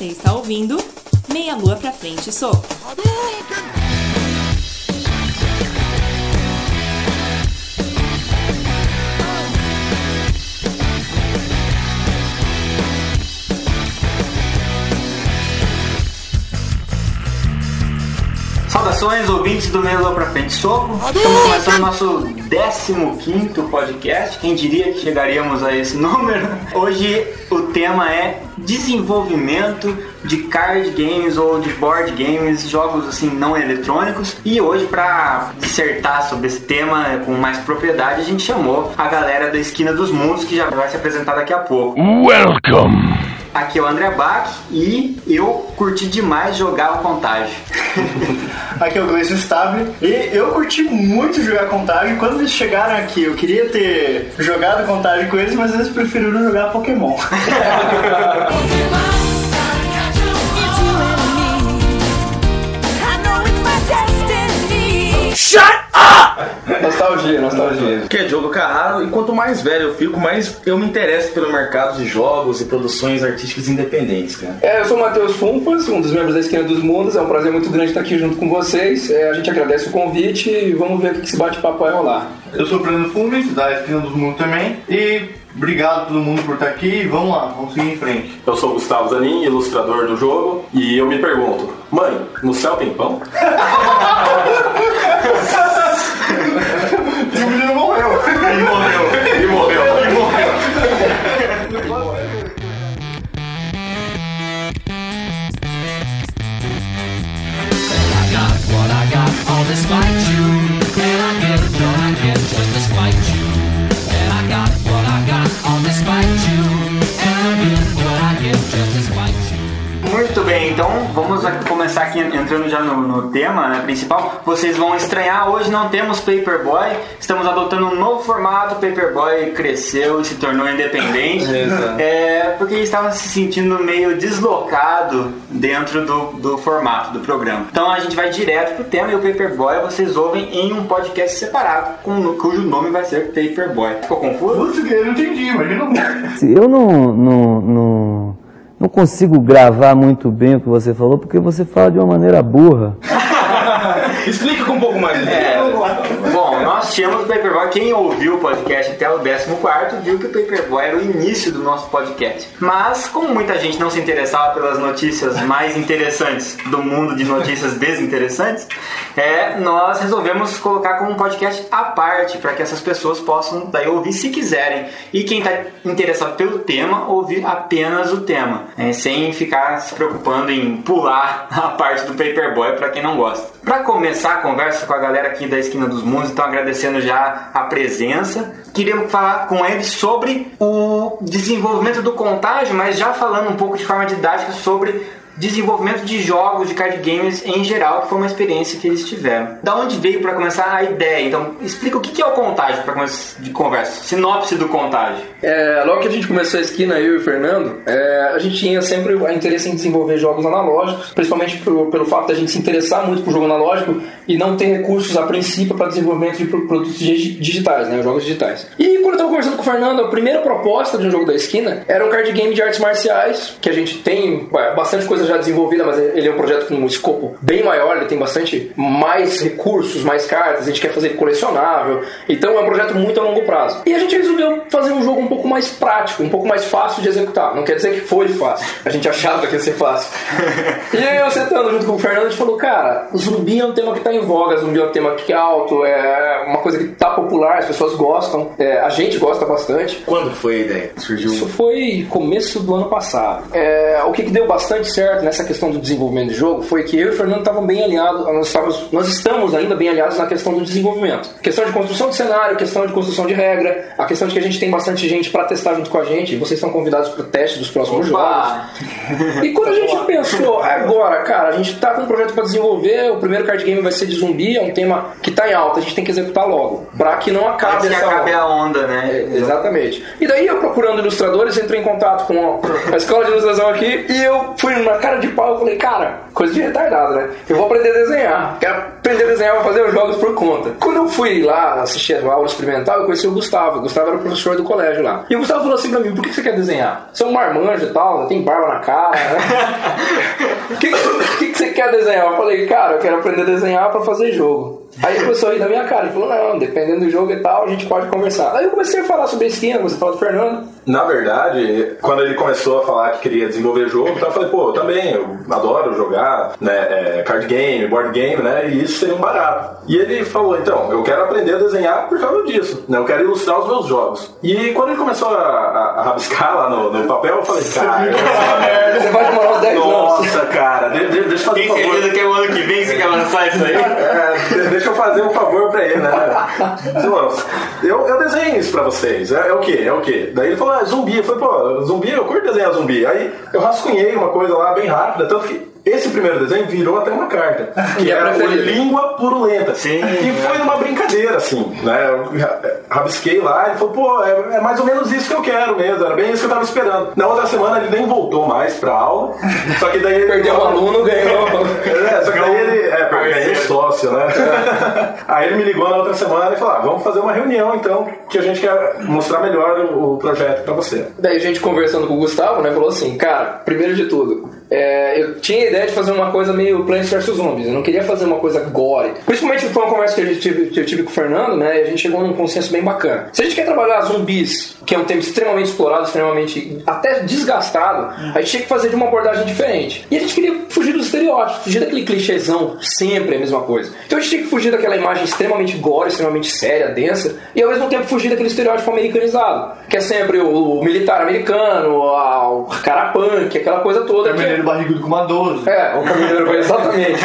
Você está ouvindo Meia Lua pra Frente Soco. Saudações, ouvintes do Lua pra Frente Soco. Estamos começando nosso 15 podcast. Quem diria que chegaríamos a esse número? Hoje o tema é desenvolvimento de card games ou de board games, jogos assim não eletrônicos. E hoje para dissertar sobre esse tema com mais propriedade, a gente chamou a galera da Esquina dos Mundos que já vai se apresentar daqui a pouco. Welcome! Aqui é o André Bach e eu curti demais jogar o Contágio. Aqui é o Gleison Stable e eu curti muito jogar Contágio. Quando eles chegaram aqui, eu queria ter jogado Contágio com eles, mas eles preferiram jogar Pokémon. Nostalgia, nostalgia. Porque é jogo caro e quanto mais velho eu fico, mais eu me interesso pelo mercado de jogos e produções artísticas independentes, cara. É, eu sou o Matheus Fumpas, um dos membros da Esquina dos Mundos. É um prazer muito grande estar aqui junto com vocês. É, a gente agradece o convite e vamos ver o que esse bate-papo vai rolar. Eu sou o Fernando Fumes, da Esquina dos Mundos também. E obrigado a todo mundo por estar aqui. Vamos lá, vamos seguir em frente. Eu sou o Gustavo Zanin, ilustrador do jogo, e eu me pergunto, mãe, no céu tem pão? E o menino morreu. E morreu, e morreu, e morreu. Aqui entrando já no, no tema né, principal. Vocês vão estranhar, hoje não temos Paperboy, estamos adotando um novo formato. Paperboy cresceu e se tornou independente. É, porque ele estava se sentindo meio deslocado dentro do, do formato do programa. Então a gente vai direto pro tema e o Paperboy vocês ouvem em um podcast separado, com, cujo nome vai ser Paperboy. Ficou confuso? Putz, eu não entendi, imagina o Eu não, não, não, não consigo gravar muito bem o que você falou, porque você fala de uma maneira burra. Explica com um pouco mais. É, bom, nós tínhamos o Paperboy. Quem ouviu o podcast até o 14 viu que o Paperboy era o início do nosso podcast. Mas, como muita gente não se interessava pelas notícias mais interessantes do mundo de notícias desinteressantes, é, nós resolvemos colocar como um podcast à parte para que essas pessoas possam daí ouvir se quiserem. E quem está interessado pelo tema, ouvir apenas o tema, é, sem ficar se preocupando em pular a parte do Paperboy para quem não gosta. Para começar a conversa com a galera aqui da Esquina dos Mundos, então agradecendo já a presença. Queríamos falar com eles sobre o desenvolvimento do contágio, mas já falando um pouco de forma didática sobre desenvolvimento de jogos, de card games em geral, que foi uma experiência que eles tiveram. Da onde veio para começar a ideia? Então, explica o que é o contágio para começar de conversa. Sinopse do contágio. É, logo que a gente começou a esquina, eu e o Fernando, é, a gente tinha sempre o interesse em desenvolver jogos analógicos, principalmente pelo, pelo fato da gente se interessar muito por jogo analógico e não ter recursos a princípio para desenvolvimento de pro- produtos digi- digitais, né, jogos digitais. E quando eu estava conversando com o Fernando, a primeira proposta de um jogo da esquina era um card game de artes marciais, que a gente tem bastante coisa já desenvolvida, mas ele é um projeto com um escopo bem maior, ele tem bastante mais recursos, mais cartas, a gente quer fazer colecionável, então é um projeto muito a longo prazo. E a gente resolveu fazer um jogo um pouco mais prático, um pouco mais fácil de executar. Não quer dizer que foi fácil, a gente achava que ia ser fácil. e aí eu sentando junto com o Fernando, a gente falou, cara, zumbi é um tema que tá em voga, zumbi é um tema que é alto, é uma coisa que tá popular, as pessoas gostam, é, a gente gosta bastante. Quando foi a ideia? Surgiu. Isso foi começo do ano passado. É, o que, que deu bastante certo nessa questão do desenvolvimento de jogo foi que eu e o Fernando estavam bem alinhados, nós, estávamos, nós estamos ainda bem alinhados na questão do desenvolvimento. Questão de construção de cenário, questão de construção de regra, a questão de que a gente tem bastante gente para testar junto com a gente, e vocês são convidados para o teste dos próximos jogos. Opa! E quando a gente pensou, agora, cara, a gente tá com um projeto pra desenvolver, o primeiro card game vai ser de zumbi, é um tema que tá em alta, a gente tem que executar logo, pra que não acabe Antes que essa acabe onda. a onda, né? É, Exatamente. E daí eu procurando ilustradores, entrei em contato com a escola de ilustração aqui e eu fui na cara de pau. Eu falei, cara, coisa de retardado, né? Eu vou aprender a desenhar. Quero aprender a desenhar, vou fazer os jogos por conta. Quando eu fui lá assistir a aula experimental, eu conheci o Gustavo. O Gustavo era o professor do colégio lá. E o Gustavo falou assim pra mim: por que você quer desenhar? Você é um marmanjo e tal, tem barba na cara, né? O que, que, que você quer desenhar? Eu falei, cara, eu quero aprender a desenhar pra fazer jogo. Aí ele começou a rir da minha cara. Ele falou, não, dependendo do jogo e tal, a gente pode conversar. Aí eu comecei a falar sobre a esquina, você falou do Fernando. Na verdade, quando ele começou a falar que queria desenvolver jogo, eu falei, pô, eu também, eu adoro jogar né, é, card game, board game, né? E isso seria um barato. E ele falou, então, eu quero aprender a desenhar por causa disso, né? Eu quero ilustrar os meus jogos. E quando ele começou a, a, a rabiscar lá no, no papel, eu falei, cara, Você vai demorar uns 10 anos. nossa, cara, de, de, deixa eu fazer um favor. certeza que é que que você quer lançar isso aí? É, de- deixa eu fazer um favor pra ele, né? Pô, Eu, eu desenho isso pra vocês. É, é o quê? É o quê? Daí ele falou, ah, zumbi. Eu falei, pô, zumbi, eu curto desenhar zumbi. Aí eu rascunhei uma coisa lá bem rápida, tanto que esse primeiro desenho virou até uma carta. Que E é era o língua purulenta. Sim, E é. foi numa brincadeira, assim, né? Eu ra- rabisquei lá, ele falou, pô, é, é mais ou menos isso que eu quero mesmo. Era bem isso que eu tava esperando. Na outra semana ele nem voltou mais pra aula. Só que daí ele Perdeu um aluno, ganhou. é, só que daí ele. É, ganhei sócio, né? Aí ele me ligou na outra semana e falou: ah, vamos fazer uma reunião então, que a gente quer mostrar melhor o, o projeto pra você. Daí a gente conversando com o Gustavo, né, falou assim, cara, primeiro de tudo, é, eu tinha a ideia de fazer uma coisa meio Plants vs Zombies, eu não queria fazer uma coisa gore. Principalmente foi uma conversa que, gente tive, que eu tive com o Fernando, né, e a gente chegou num consenso bem bacana. Se a gente quer trabalhar zumbis, que é um tema extremamente explorado, extremamente até desgastado, a gente tinha que fazer de uma abordagem diferente. E a gente queria fugir dos estereótipos, fugir daquele clichêzão, sempre a mesma coisa. Então a gente tinha que fugir daquela imagem extremamente gore, extremamente séria, densa, e ao mesmo tempo fugir daquele estereótipo americanizado, que é sempre o, o militar americano, a- o cara punk, aquela coisa toda. que é- Caminhoneiro barrigudo com uma 12. é, o caminhoneiro, exatamente.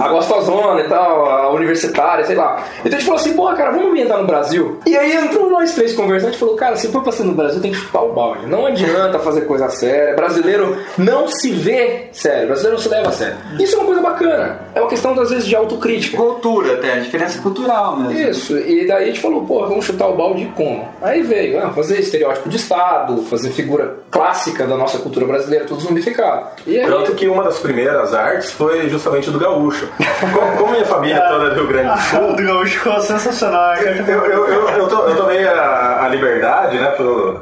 a gostosona e tal, a universitária, sei lá. Então a gente falou assim, porra, cara, vamos ambientar no Brasil. E aí entrou nós três conversando, a gente falou, cara, se for pra ser no Brasil, tem que chutar o balde. Não adianta fazer coisa séria. Brasileiro não se vê sério, brasileiro não se leva a sério. Isso é uma coisa bacana. É uma questão, às vezes, de autocrítica. Cultura até, a diferença cultural mesmo. Isso, e daí a gente falou, pô, vamos chutar o balde como? Aí veio, ah, fazer estereótipo de Estado, fazer figura clássica da nossa cultura brasileira, tudo zumbificado. E aí, Tanto que uma das primeiras artes foi justamente do gaúcho. Como, como minha família é toda do Rio Grande do Sul, do gaúcho ficou sensacional. Eu, eu, eu, eu, eu tomei a, a liberdade, né?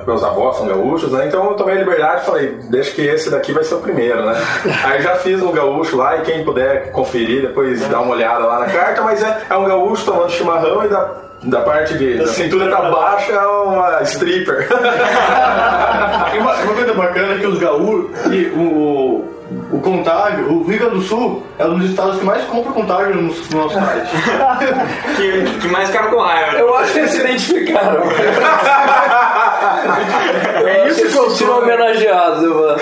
Meus avós são gaúchos, né? Então eu tomei a liberdade e falei, deixa que esse daqui vai ser o primeiro, né? Aí já fiz um gaúcho lá e quem puder conferir, depois dar uma olhada lá na carta, mas é, é um gaúcho tomando chimarrão e da, da parte de, da cintura pra baixo é uma stripper. Uma, uma coisa bacana é que os gaúchos e o, o contágio, o Rio Grande do Sul é um dos estados que mais compra contágio no, no nosso site. Que, que mais ficaram com raiva. Eu acho que eles se identificaram. é isso que eu sou homenageado, mano.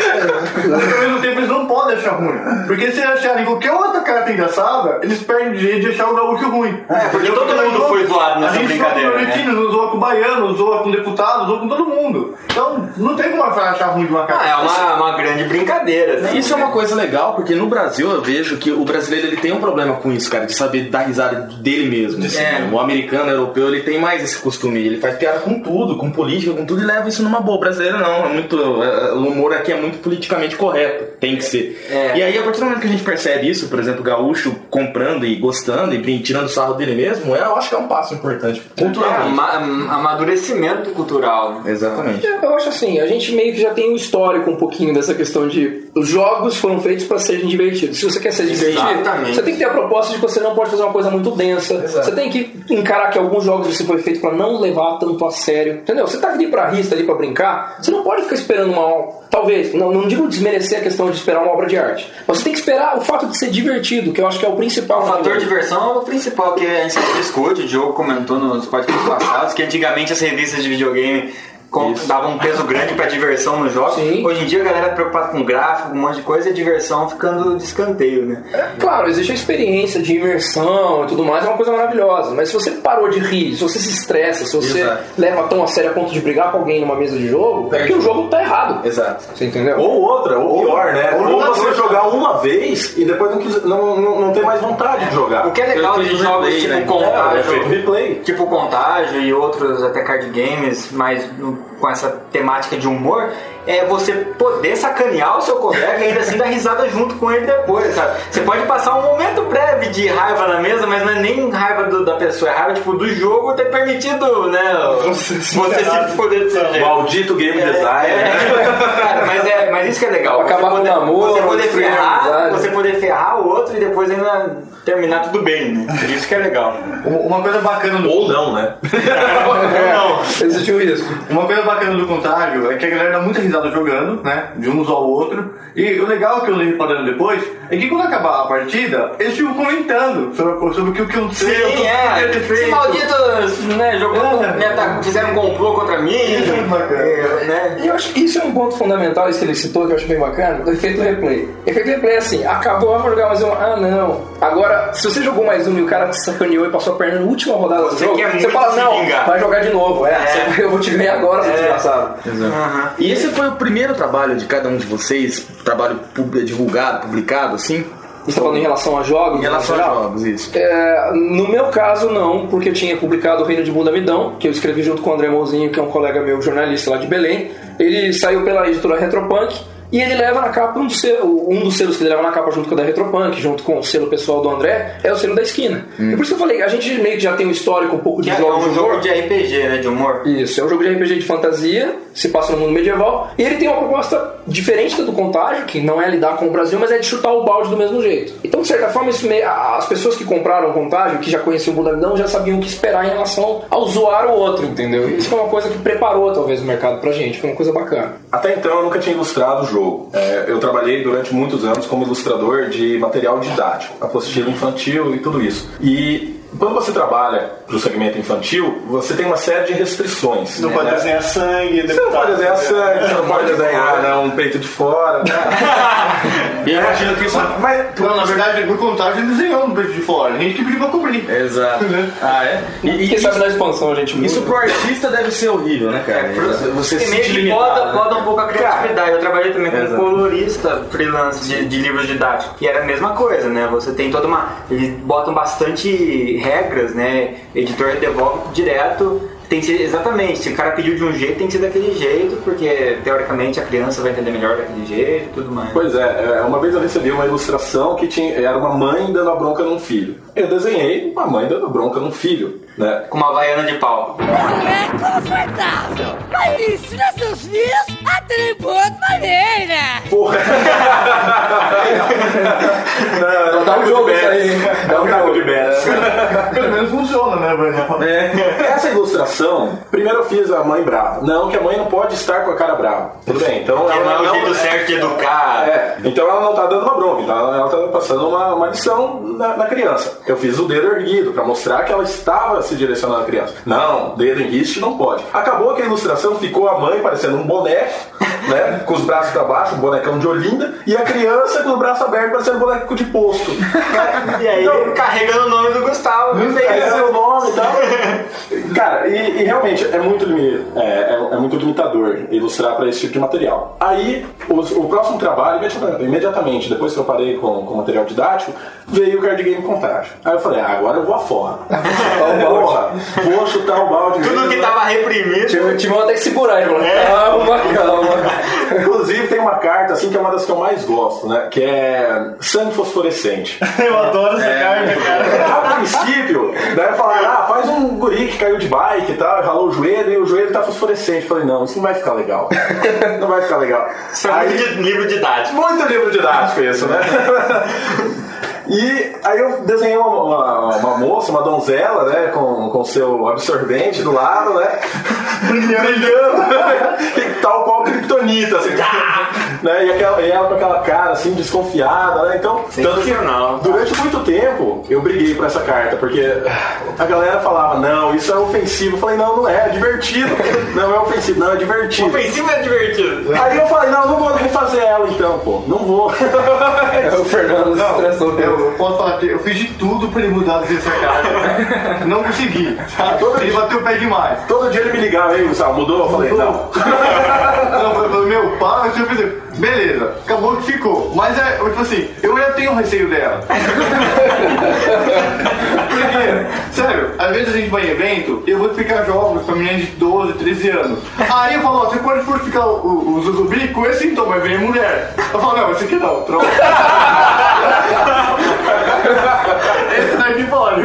Mas ao mesmo tempo eles não podem achar ruim. Porque se acharem qualquer outra carta engraçada, eles perdem o direito de achar o gaúcho ruim. É, porque todo mundo foi zoado nessa a gente brincadeira, zoa com né? nordestinos, zoa com baiano, zoa com deputado, zoa com todo mundo. Então não tem como achar ruim de uma carta. Ah, é uma, uma grande brincadeira. assim. Isso é uma coisa legal, porque no Brasil eu vejo que o brasileiro ele tem um problema com isso, cara, de saber dar risada dele mesmo. assim, É. né? O americano, o europeu, ele tem mais esse costume. Ele faz piada com tudo, com política, com tudo, e leva isso numa boa. O brasileiro não, é muito. é, O humor aqui é muito politicamente correto. Tem que ser. É. E aí, a partir do momento que a gente percebe isso, por exemplo, o gaúcho comprando e gostando e tirando sarro dele mesmo, é, eu acho que é um passo importante. É, Culturalmente. ama- amadurecimento cultural. Exatamente. Eu acho assim, a gente meio que já tem um histórico um pouquinho dessa questão de os jogos foram feitos para serem divertidos. Se você quer ser divertido, Exatamente. você tem que ter a proposta de que você não pode fazer uma coisa muito densa. Você tem que encarar que alguns jogos você foi feito para não levar tanto a sério. Entendeu? Você tá ali pra rir, tá ali pra brincar, você não pode ficar esperando uma talvez, não, não digo desmerecer a questão de esperar uma obra de arte. Mas você tem que esperar o fato de ser divertido, que eu acho que é o principal. O fator diversão é o principal que a gente discute. O Diogo comentou nos podcasts passados que antigamente as revistas de videogame com- davam um peso grande pra diversão nos jogos. Sim. Hoje em dia a galera tá preocupada com gráfico, um monte de coisa e a diversão ficando de escanteio, né? Claro, existe a experiência de imersão e tudo mais, é uma coisa maravilhosa. Mas se você parou de rir, se você se estressa, se você Exato. leva tão a sério a ponto de brigar com alguém numa mesa de jogo, é Perde. porque o jogo tá errado. Exato. Você entendeu? Ou outra, ou pior, né? ou Ou, você jogar uma vez e depois não, não, não, não tem mais vontade de jogar. O que é legal de jogos replay, tipo né? É, é Contágio, feito replay. tipo Contágio e outros até card games mais no com essa temática de humor é você poder sacanear o seu colega e ainda assim dar risada junto com ele depois, sabe? Você pode passar um momento breve de raiva na mesa, mas não é nem raiva do- da pessoa, é raiva tipo, do jogo ter permitido, né? Você se você ferrar. se foder desse. Maldito game design, É, cara, mas, é, mas isso que é legal. Acabar com o poder, namoro, você poder ferrar, você poder ferrar o outro e depois ainda terminar tudo bem, né? Isso que é legal. Uma coisa bacana do Ou não, né? Não. Existe um risco. Uma coisa bacana do contágio é que a galera dá muita risada jogando, né? De uns ao outro. E o legal que eu andei reparando depois é que quando acabar a partida, eles ficam comentando sobre, sobre o que o que eu sei. Sim, é. feito. malditos, né, jogando, É. né, tá- fizeram um complô contra mim. Isso é muito bacana. É, né? E eu acho que isso é um ponto fundamental, isso que ele citou, que eu acho bem bacana, do efeito replay. Efeito replay é assim, acabou, vamos jogar mais um. Ah, não. Agora, se você jogou mais um e o cara te sacaneou e passou a perna na última rodada Você do jogo, você fala, não, vingar." vai jogar de novo. É, É. eu vou te ganhar agora, seu desgraçado. Aham. E esse foi o primeiro trabalho de cada um de vocês? Trabalho divulgado, publicado, assim? Você está falando em relação a jogos? Em relação no a jogos, isso. É, no meu caso, não, porque eu tinha publicado O Reino de Bunda Midão, que eu escrevi junto com o André Mouzinho, que é um colega meu, jornalista lá de Belém. Ele saiu pela editora Retropunk e ele leva na capa um selo, um dos selos que ele leva na capa junto com o da Retropunk, junto com o selo pessoal do André, é o selo da esquina. E por isso que eu falei, a gente meio que já tem um histórico um pouco de Que é jogos um de jogo de RPG, né, de humor. Isso, é um jogo de RPG de fantasia, se passa no mundo medieval, e ele tem uma proposta diferente da do Contágio, que não é lidar com o Brasil, mas é de chutar o balde do mesmo jeito. Então, de certa forma, isso meio- as pessoas que compraram o Contágio, que já conheciam o Budamidão, já sabiam o que esperar em relação ao zoar o outro, entendeu? Isso foi uma coisa que preparou, talvez, o mercado pra gente, foi uma coisa bacana. Até então eu nunca tinha ilustrado o jogo. É, eu trabalhei durante muitos anos como ilustrador de material didático, apostila infantil e tudo isso. E quando você trabalha para o segmento infantil, você tem uma série de restrições. Não né? pode desenhar sangue, Você não pode desenhar sangue, você não pode desenhar né, um peito de fora. né? E eu imagino que isso. Mas, Não, na verdade, no contágio ele desenhou no peito de fora. A gente que pediu pra cobrir. Exato. Ah, é? E, e Quem isso, sabe na expansão a gente muda. isso pro artista deve ser horrível, né, cara? você você se E meio que limitado. poda, né? poda um pouco a criatividade. Eu trabalhei também como Exato. colorista freelance de, de livros didáticos. E era a mesma coisa, né? Você tem toda uma. Eles botam bastante regras, né? Editor devolve direto. Tem que ser exatamente, se o cara pediu de um jeito, tem que ser daquele jeito, porque teoricamente a criança vai entender melhor daquele jeito e tudo mais. Pois é, é, uma vez eu recebi uma ilustração que tinha, era uma mãe dando a bronca num filho. Eu desenhei uma mãe dando bronca num filho, né? Com uma vaiana de pau. Não é confortável, mas ensina seus filhos a terem boas maneiras. Porra! não, não, Dá um jogo isso aí? Dá um jogo de. Pelo menos funciona, né, Bruno? Essa ilustração, primeiro eu fiz a mãe brava. Não, que a mãe não pode estar com a cara brava. Tudo bem, então ela não é o jeito certo de educar. É, então ela não tá dando uma bronca, então ela tá passando uma, uma lição na, na criança. Eu fiz o dedo erguido pra mostrar que ela estava se direcionando à criança. Não, dedo em riste não pode. Acabou que a ilustração ficou a mãe parecendo um boneco, né? Com os braços pra baixo, um bonecão de Olinda, e a criança com o braço aberto parecendo um boneco de posto. E aí, Então, carregando o nome do Gustavo. não tem fez. seu nome e tal. Cara, e, e realmente é muito, é, é- é muito limitador ilustrar para esse tipo de material. Aí, o, o próximo trabalho, imediata- imediatamente, depois que eu parei com o material didático, veio o card game contágio. Aí eu falei, ah, agora eu vou afora. Porra, vou chutar o balde. Tudo mesmo, que né? tava reprimido. O Timão tem que segurar, ele falou, É. calma, calma. Inclusive tem uma carta assim que é uma das que eu mais gosto, né? Que é sangue fosforescente. Eu adoro essa carta, cara. A princípio, né, falaram, ah, faz um guri que caiu de bike e tal, ralou o joelho e o joelho tá fosforescente. Falei, não, isso não vai ficar legal. Não vai ficar legal. Isso é muito de livro didático. Muito livro didático isso, né? E aí eu desenhei uma, uma, uma moça, uma donzela, né, com, com seu absorvente do lado, né, brilhando, e tal qual kryptonita, assim, né, e, aquela, e ela com aquela cara, assim, desconfiada, né, então, tanto que durante muito tempo eu briguei por essa carta, porque a galera falava, não, isso é ofensivo, eu falei, não, não é, é divertido, não é ofensivo, não, é divertido. Ofensivo é divertido. Aí eu falei, não, não vou refazer ela então, pô, não vou. É o Fernando se estressou. Eu, eu posso falar que eu fiz de tudo pra ele mudar dessa cara. Não consegui. sabe? Ele bateu o pé demais. Todo dia ele me ligava, aí, Gustavo, mudou? Eu falei, não. Não, eu falei, meu pai, eu fiz. Beleza. acabou que ficou. Mas é, tipo assim, eu ainda tenho receio dela. Porque, sério, às vezes a gente vai em evento, eu vou explicar jogos pra meninas de 12, 13 anos. Aí eu falo, ó, você pode fortificar o, o, o Zuzubi com esse sintoma, vem mulher. Eu falo, não, esse aqui não, troca. esse daqui pode.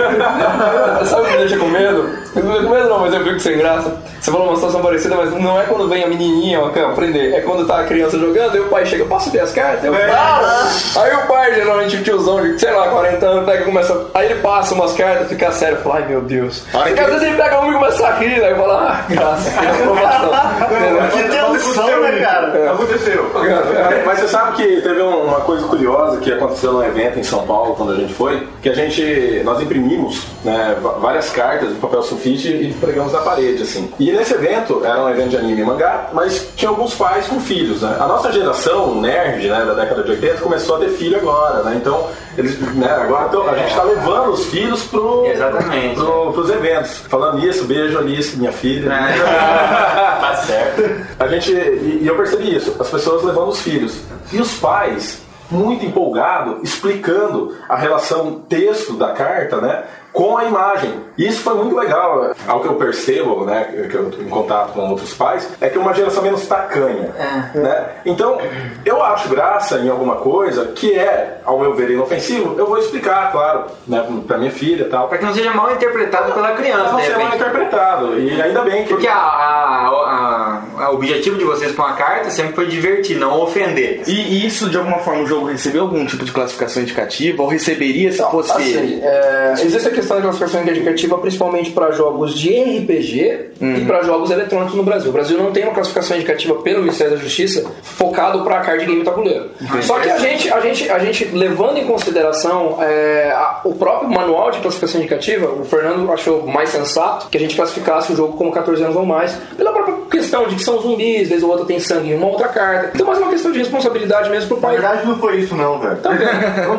Sabe o que me deixa com medo? Eu não com medo não, mas eu fico sem graça. Você falou uma situação parecida, mas não é quando vem a menininha ó, aprender, é quando tá a criança jogando e o pai chega, posso ver as cartas? Eu falo. Aí o pai, geralmente o tiozão de, sei lá, 40 anos, pega e começa. Aí ele passa umas cartas, fica sério, fala, ai meu Deus. Porque às vezes ele pega uma e começa a rir, aí fala, ah, graças, que aprovação. Que tensão, né, cara? Aconteceu. Mas- Mas você sabe que teve um- uma coisa curiosa que aconteceu num evento em São Paulo quando a gente foi, que a gente nós imprimimos né, várias cartas de papel sulfite e pregamos na parede assim. E nesse evento era um evento de anime e mangá, mas tinha alguns pais com filhos, né? A nossa geração nerd, né, da década de 80 começou a ter filho agora, né? Então eles, né, agora tão- a gente está levando os filhos pro, Exatamente. pro, pros eventos. Falando nisso, beijo Alice, minha filha. tá certo. A gente, e, e eu percebi isso, as pessoas levando os filhos. E os pais, muito empolgados, explicando a relação texto da carta, né? Com a imagem. E isso foi muito legal. Algo que eu percebo, né? Que eu tô em contato com outros pais, é que é uma geração menos tacanha. Né? Então, eu acho graça em alguma coisa que é, ao meu ver, inofensivo, eu vou explicar, claro, né? Pra minha filha e tal. Pra que não seja mal interpretado pela criança, Não ser mal interpretado. E ainda bem que. Porque a, a- a- a- o objetivo de vocês com a carta sempre foi divertir, não ofender. E, isso, de alguma forma, o jogo recebeu algum tipo de classificação indicativa? Ou receberia se fosse. Assim, é, existe a questão da classificação indicativa principalmente para jogos de RPG e para jogos eletrônicos no Brasil. O Brasil não tem uma classificação indicativa pelo Ministério da Justiça focado para card game tabuleiro. Só que a gente, a gente, a gente levando em consideração é, a- o próprio manual de classificação indicativa, o Fernando achou mais sensato que a gente classificasse o jogo como 14 anos ou mais, pela própria questão de que são zumbis, vez ou outra tem sangue em uma outra carta. Então, mais uma questão de responsabilidade mesmo pro Na pai. verdade não foi isso não, velho.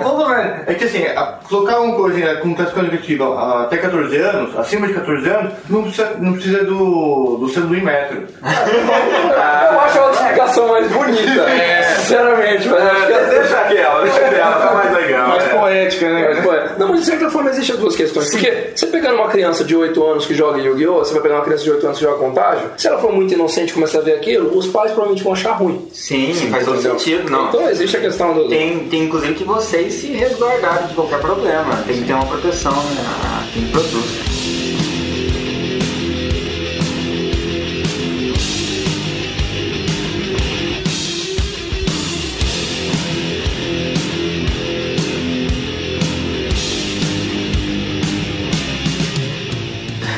Vamos lá, É que assim, a- colocar uma coisa com classificação negativa até 14 anos, acima de 14 anos, não precisa, não precisa do, do selo do Inmetro. Eu acho a outra explicação mais bonita. Sinceramente, mas acho que é Deixa aquela, deixa aquela, tá mais legal. mais é. Poética, né? Mas, pô, Não, mas de certa forma existem as duas questões. Porque você pegando uma criança de 8 anos que joga Yu-Gi-Oh!, você vai pegar uma criança de 8 anos que joga contágio, se ela for muito inocente e começar a ver aquilo, os pais provavelmente vão achar ruim. Sim, faz todo sentido. Não. Então existe a questão do. Tem, tem inclusive que vocês se resguardarem de qualquer problema. Tem que ter uma proteção né, a quem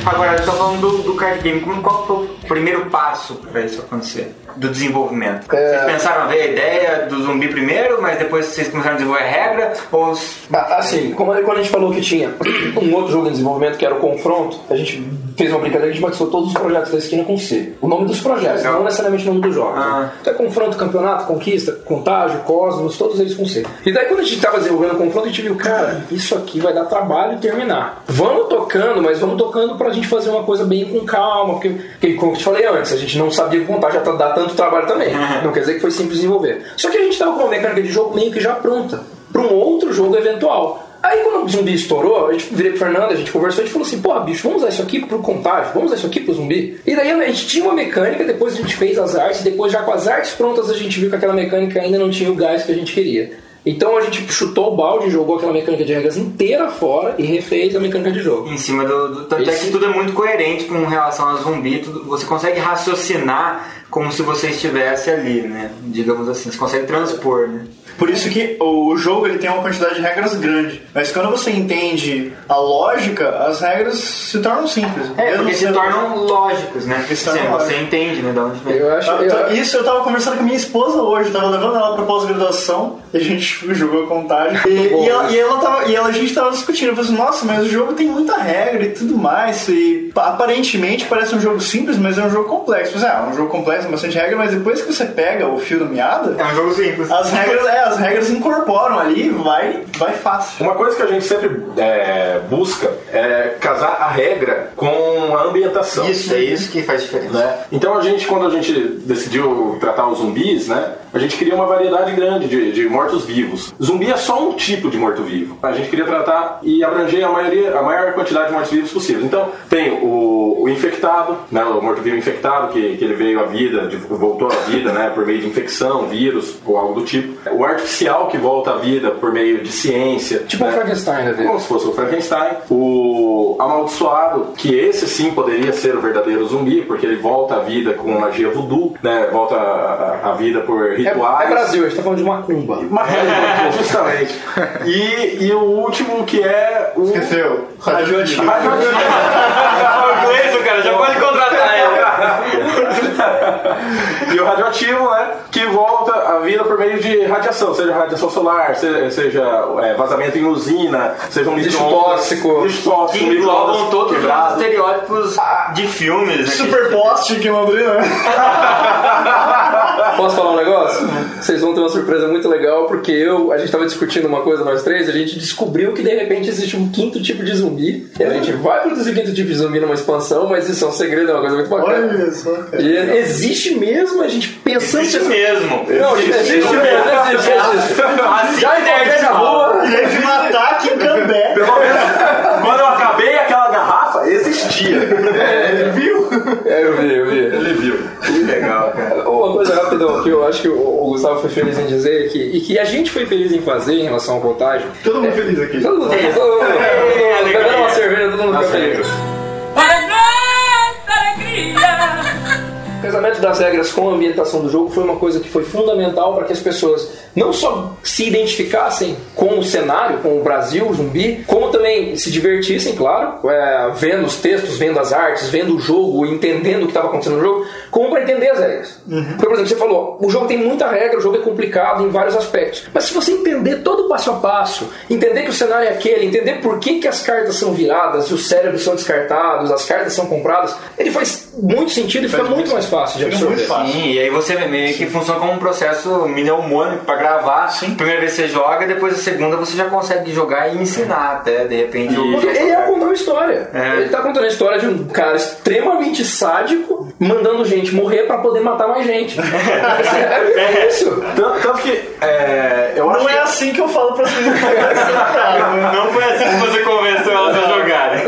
Agora, eu tô falando do, do card game. Como, qual foi o primeiro passo para isso acontecer? Do desenvolvimento? É. Vocês pensaram a ver a ideia do zumbi primeiro, mas depois vocês começaram a desenvolver a regra? Ou Ah, Assim, como quando a gente falou que tinha um outro jogo em desenvolvimento que era o Confronto, a gente fez uma brincadeira que a gente batizou todos os projetos da esquina com C. O nome dos projetos, não necessariamente o nome dos jogos. Ah. né? Então é Confronto, Campeonato, Conquista, Contágio, Cosmos, todos eles com C. E daí quando a gente tava desenvolvendo o Confronto, a gente viu, cara, isso aqui vai dar trabalho terminar. Vamos tocando, mas vamos tocando pra gente fazer uma coisa bem com calma, porque, porque como eu te falei antes, a gente não sabia contar, já tá- dá tanto trabalho também. Não quer dizer que foi simples desenvolver. Só que a gente tava com uma mecânica de jogo meio que já pronta para um outro jogo eventual. Aí quando o zumbi estourou, a gente virei pro Fernando, a gente conversou, a gente falou assim, pô, bicho, vamos usar isso aqui pro contágio, vamos usar isso aqui pro zumbi. E daí a gente tinha uma mecânica, depois a gente fez as artes, depois já com as artes prontas a gente viu que aquela mecânica ainda não tinha o gás que a gente queria. Então a gente chutou o balde, jogou aquela mecânica de regras inteira fora e refez a mecânica de jogo. em cima do. do tanto é Esse- que tudo é muito coerente com relação a zumbi. Tudo, você consegue raciocinar como se você estivesse ali, né? Digamos assim, você consegue transpor, né? Por isso que o jogo ele tem uma quantidade de regras grande. Mas quando você entende a lógica, as regras se tornam simples. É, porque se sendo- tornam lógicos, né? Porque se Sim, você entende, né? Da onde vem. Eu acho. Ah, eu- então, Isso eu tava conversando com a minha esposa hoje, eu tava levando ela pra pós-graduação, e a gente jogou a contagem. E, e ela, e ela tava, e ela, a gente tava discutindo, eu falei assim, nossa, mas o jogo tem muita regra e tudo mais, e pa- aparentemente parece um jogo simples, mas é um jogo complexo. Eu ah, é um jogo complexo, bastante regra, mas depois que você pega o fio da meada, É um jogo simples. as regras, é, as regras incorporam ali, vai, vai fácil. Uma coisa que a gente sempre é, busca é casar a regra com a ambientação. Isso, é isso que faz diferença. né? Então a gente, quando a gente decidiu tratar os zumbis, né? A gente queria uma variedade grande de, de mortos-vivos. Zumbi é só um tipo de morto-vivo. A gente queria tratar e abranger a, maioria, a maior quantidade de mortos-vivos possível. Então tem o, o infectado, né? O morto-vivo infectado, que, que ele veio à vida, de- voltou à vida, né? Por meio de infecção, vírus ou algo do tipo. O artificial que volta à vida por meio de ciência. Tipo o né? Frankenstein da vida. Como se fosse o Frankenstein. O amaldiçoado, que esse sim poderia ser o verdadeiro zumbi, porque ele volta à vida com magia voodoo, né? Volta à vida por É, rituais. é Brasil, a gente tá falando de macumba. Mas, justamente. E, e o último que é o. Esqueceu. Radioativo. Radioativo. o cara, já pode contratar ele. e o radioativo, né? Que volta à vida por meio de radiação, seja radiação solar, seja, seja, é, vazamento em usina, seja um Lixo tóxico. lixo tóxico, Que englobam todos os estereótipos de filmes. né? Super poste aqui em Londrina. Posso falar um negócio? Vocês vão ter uma surpresa muito legal, porque eu, a gente tava discutindo uma coisa, nós três, a gente descobriu que de repente existe um quinto tipo de zumbi. E a gente vai produzir quinto tipo de zumbi numa expansão, mas isso é um segredo, é uma coisa muito bacana. Olha cara. E existe mesmo, a gente pensando. Existe mesmo. Não, existe mesmo, existe, existe. Assim Já encontrei na rua. E aí de matar aqui em Cambé. Pelo menos, É, eu vi, eu vi. Ele viu. Que legal, cara. Uma coisa rapidão que eu acho que o o Gustavo foi feliz em dizer que, e que a gente foi feliz em fazer em relação ao contágio. Todo mundo feliz aqui. Todo mundo feliz, todo mundo todo mundo bebendo uma cerveja, todo mundo fica feliz. O casamento das regras com a ambientação do jogo foi uma coisa que foi fundamental para que as pessoas não só se identificassem com o cenário, com o Brasil, o zumbi, como também se divertissem, claro, é, vendo os textos, vendo as artes, vendo o jogo, entendendo o que estava acontecendo no jogo, como para entender as regras. Porque, por exemplo, você falou, o jogo tem muita regra, o jogo é complicado em vários aspectos. Mas se você entender todo o passo a passo, entender que o cenário é aquele, entender por que, que as cartas são viradas, os cérebros são descartados, as cartas são compradas, ele faz muito sentido e fica muito mais fácil de absorver. muito fácil. Sim, e aí você meio que funciona como um processo mnemônico pra gravar. Primeira vez você joga, depois a segunda você já consegue jogar e ensinar até, de repente. o- Porque ele é contando uma história. É. Ele tá contando a história de um cara extremamente sádico mandando gente morrer pra poder matar mais gente. é isso. Tanto, tanto que é, eu acho Não que é assim que eu falo pra vocês. Não foi assim que você convenceu elas a jogarem.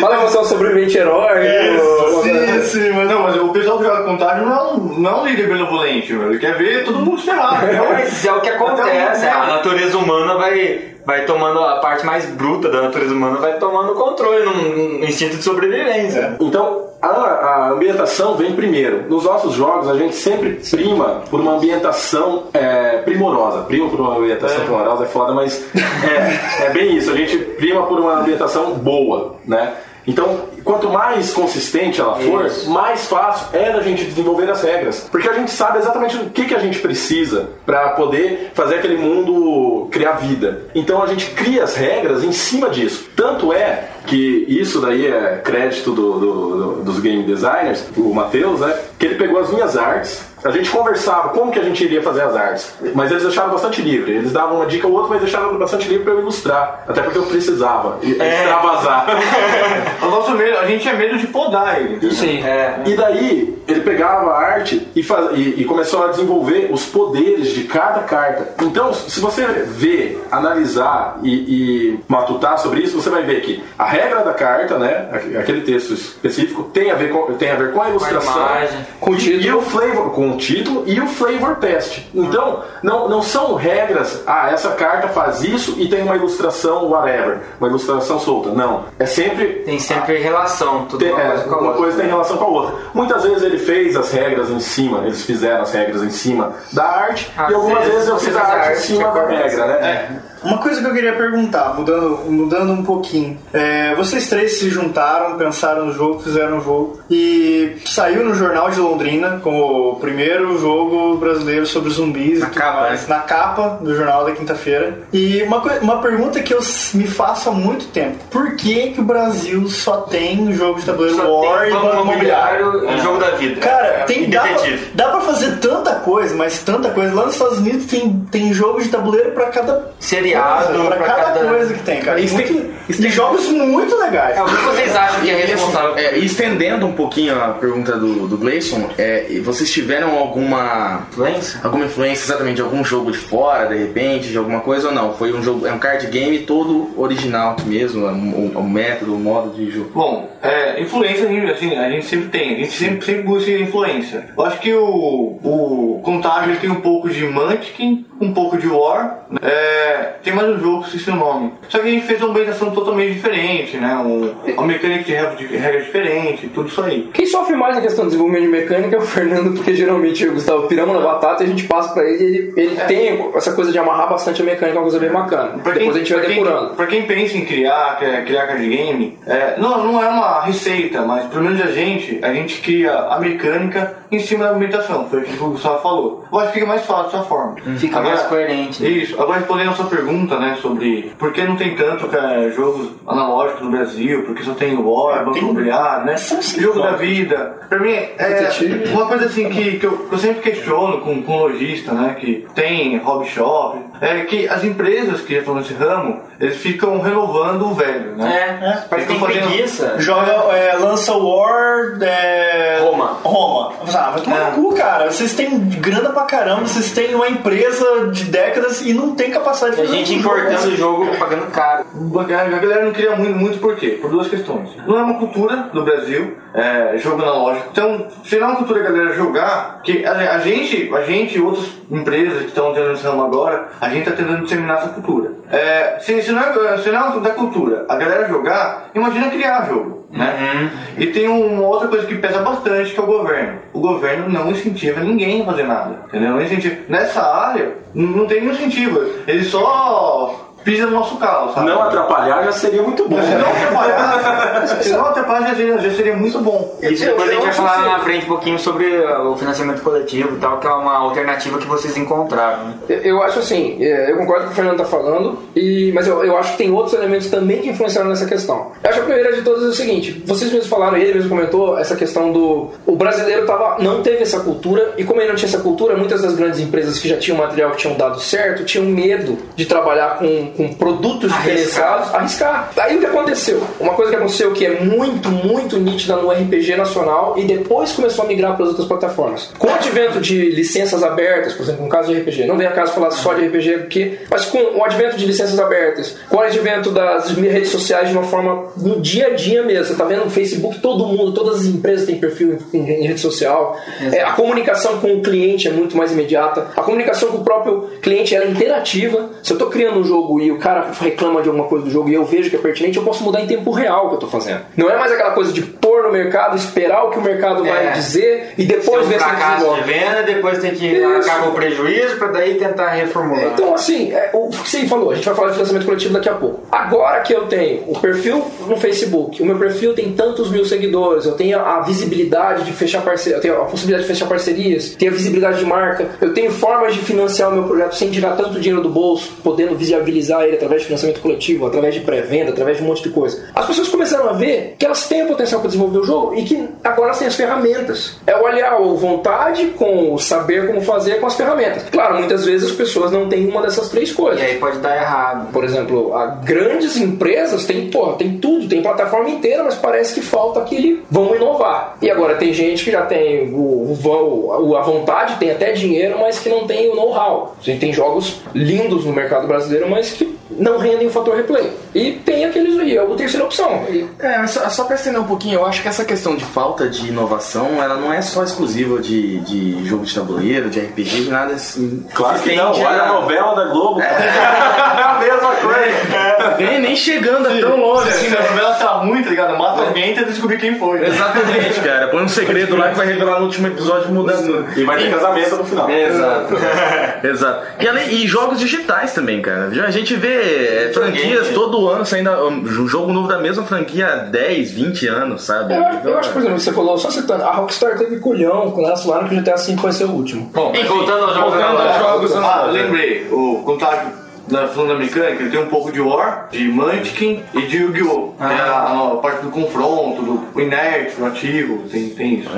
Fala você é um sobrevivente herói. ou- Sim, sim, mas não, mas o pessoal que joga contágio não é um, não é um líder benevolente. Ele quer ver todo mundo ferrado. Mas é o que acontece, a natureza humana vai, vai tomando a parte mais bruta da natureza humana, vai tomando controle num, num instinto de sobrevivência. Então, a, a ambientação vem primeiro. Nos nossos jogos, a gente sempre prima por uma ambientação é, primorosa. Prima por uma ambientação primorosa é foda, mas é, é bem isso. A gente prima por uma ambientação boa, né? Então, quanto mais consistente ela for, mais fácil é da gente desenvolver as regras. Porque a gente sabe exatamente o que, que a gente precisa para poder fazer aquele mundo criar vida. Então a gente cria as regras em cima disso. Tanto é que isso daí é crédito do- do- do- dos game designers, o Matheus, né? Que ele pegou as minhas artes, a gente conversava como que a gente iria fazer as artes, mas eles deixaram bastante livre. Eles davam uma dica ou outra, mas deixaram bastante livre para eu ilustrar, até porque eu precisava e- extravasar. O nosso medo, a gente tinha medo de podar ele. entendeu? Sim. E daí ele pegava a arte e, faz- e- e começou a desenvolver os poderes de cada carta. Então, se você ver, analisar e, e matutar sobre isso, você vai ver que a regra da carta, né, aqu- aquele texto específico, tem a ver com, tem a, ver com a ilustração, imagem. Com o e- título. e o flavor, com o título e o flavor test. Então, não, não são regras, ah, essa carta faz isso e tem uma ilustração whatever, uma ilustração solta. Não. É sempre Tem sempre relação, tudo tem, uma é, coisa com a uma outra. coisa tem relação com a outra. Muitas vezes ele fez as regras em cima, eles fizeram as regras em cima da arte, Às e algumas vezes vezes eu fiz a faz a arte em arte cima da regra, né? Uma coisa que eu queria perguntar, mudando, mudando um pouquinho. É, vocês três se juntaram, pensaram no jogo, fizeram o jogo e saiu no Jornal de Londrina como o primeiro jogo brasileiro sobre zumbis Na e tudo capa, mais, né? na capa do jornal da quinta-feira. E uma, uma pergunta que eu me faço há muito tempo: por que, que o Brasil só tem jogo de tabuleiro Só War tem e banco imobiliário? e jogo da vida. Cara, É, tem, dá, detetive. dá pra fazer tanta coisa, mas tanta coisa. Lá nos Estados Unidos tem, tem jogo de tabuleiro pra cada Seriado, coisa, pra, pra cada, cada- coisa que tem, cara. Isso Muito- tem- isso tem- jogos muito legais. É, o que vocês acham que é responsável? é, estendendo um pouquinho a pergunta do, do Gleison, é, vocês tiveram alguma Influência? alguma influência exatamente de algum jogo de fora, de repente, de alguma coisa ou não? Foi um jogo, é um card game todo original aqui mesmo, o, o método, o modo de jogo. Bom, é, influência a gente, assim, a gente sempre tem, a gente sempre, sempre busca influência. Eu acho que o, o Contágio tem um pouco de Munchkin, um pouco de War, né? é, tem mais um jogo que esqueci o nome. Só que a gente fez uma ambientação totalmente diferente, né? Um, uma mecânica de regra, de regra diferente, tudo isso aí. Quem sofre mais na questão do desenvolvimento de mecânica é o Fernando, porque geralmente o Gustavo piramos na batata e a gente passa pra ele e ele, ele tem essa coisa de amarrar bastante a mecânica, é uma coisa bem bacana. Pra Depois a gente vai pra quem- depurando. Pra quem pensa em criar, criar, card game, é, não, não é uma receita, mas pelo menos a gente, a gente cria a mecânica em cima da ambientação, foi o que o Gustavo falou. Eu acho que fica mais fácil dessa forma. Fica mais coerente, né? Isso. Agora respondendo a sua pergunta, né, sobre por que não tem tanto cara, jogos analógicos no Brasil, porque só tem o War, Banco Imobiliário, né? Jogo da vida. Pra mim, é uma coisa assim que, que, eu, que eu sempre questiono com, com lojista, né, que tem hobby shop, é que as empresas que estão nesse ramo, eles ficam renovando o velho, né? É, parece que fazendo- preguiça. Joga, é, lança War, é... Roma. Roma. Ah, vai tomar É. no cu, cara. Vocês têm grana pra caramba, vocês têm uma empresa de décadas e não tem capacidade de A fazer gente um jogo importando o jogo pagando caro. A galera não queria muito, muito por quê? Por duas questões. Não é uma cultura no Brasil, é, jogo analógico. Então, se não é uma cultura que a galera jogar, que a, a gente, a gente e outras empresas que estão tentando esse ramo agora, a gente está tentando disseminar essa cultura. É, se, se, não é, se não é da cultura, a galera jogar, imagina criar jogo. Né? E tem uma outra coisa que pesa bastante que é o governo. O governo não incentiva ninguém a fazer nada. Entendeu? Não incentiva. Nessa área, não não tem nenhum incentivo. Ele só pisa no nosso carro, sabe? Não atrapalhar já seria muito bom. Se não atrapalhar, se não atrapalhar já seria, já seria muito bom. Isso Eu- depois a gente vai falar na frente um pouquinho sobre o financiamento coletivo e tal, que é uma alternativa que vocês encontraram. né? Eu- Eu acho assim, é, eu concordo com o que o Fernando está falando, e, mas eu, eu acho que tem outros elementos também que influenciaram nessa questão. Eu acho que a primeira de todas é o seguinte: vocês mesmos falaram, ele mesmo comentou, essa questão do. O brasileiro tava, não teve essa cultura, e como ele não tinha essa cultura, muitas das grandes empresas que já tinham material que tinham dado certo tinham medo de trabalhar com, com produtos diferenciados, arriscar. Aí o que aconteceu? Uma coisa que aconteceu que é muito, muito nítida no RPG nacional e depois começou a migrar para as outras plataformas. Com o advento de licenças abertas, por exemplo, no caso de RPG, não vem a caso falar só de RPG, porque, mas com o advento de licenças abertas, com o advento das redes sociais de uma forma no dia a dia mesmo, você tá vendo no Facebook, todo mundo, todas as empresas têm perfil em, em rede social, É, a comunicação com o cliente é muito mais imediata, a comunicação com o próprio cliente é interativa. Se eu tô criando um jogo e o cara reclama de alguma coisa do jogo e eu vejo que é pertinente, eu posso mudar em tempo real o que eu tô fazendo. Não é mais aquela coisa de pôr no mercado, esperar o que o mercado vai É. dizer e depois um ver se fracasso de desenvolve. venda, depois tem que com o prejuízo pra daí tentar reformular. Então, assim, é, o que você falou, a gente vai falar de financiamento coletivo daqui a pouco. Agora que eu tenho o perfil no Facebook, o meu perfil tem tantos mil seguidores, eu tenho a visibilidade de fechar parcerias, eu tenho a possibilidade de fechar parcerias, tenho a visibilidade de marca, eu tenho formas de financiar o meu projeto sem tirar tanto dinheiro do bolso, podendo viabilizar ele através de financiamento coletivo, através de pré-venda, através de um monte de coisa. As pessoas começaram a ver que elas têm o potencial para desenvolver o jogo e que agora elas têm as ferramentas. É olhar a vontade com o saber como fazer com as ferramentas. Claro, muitas vezes as pessoas não têm uma dessas três coisas. E aí pode dar errado. Por exemplo, a grandes empresas têm, porra, tem tudo, tem plataforma inteira, mas parece que falta aquele vamos inovar. E agora tem gente que já tem o, o- o- a vontade, tem até dinheiro, mas que não tem o know-how. A gente tem jogos lindos no mercado brasileiro, mas que não rendem o fator replay. E tem aqueles aí, é a terceira opção. E É, mas só, só pra estender um pouquinho, eu acho que essa questão de falta de inovação, ela não é só exclusiva de, de jogo de tabuleiro, de RPG, de nada assim. Claro que não, olha a a- novela da Globo. a mesma coisa. Nem, nem chegando tão longe assim, Se a né? novela tá ruim, tá ligado? Mata alguém e tenta descobrir quem foi. Exatamente, cara. Põe um segredo lá que vai revelar no último episódio mudando. E vai ter casamento no final. Exato. Exato. E, além, e jogos digitais também, cara. Já A gente vê é, franquias todo ano saindo um jogo novo da mesma franquia há 10, 20 anos, sabe? eu, acho- Então, eu acho, por exemplo, que você falou, só citando, a Rockstar teve colhão quando elas falaram que o GTA V vai ser o último. Bom, E voltando aos jogos voltando aos jogos, Ah, lembrei, o contágio da falando da mecânica, ele tem um pouco de War, de Munchkin e de Yu-Gi-Oh! Tem a, a parte do confronto, do inerte, do ativo, tem, tem isso.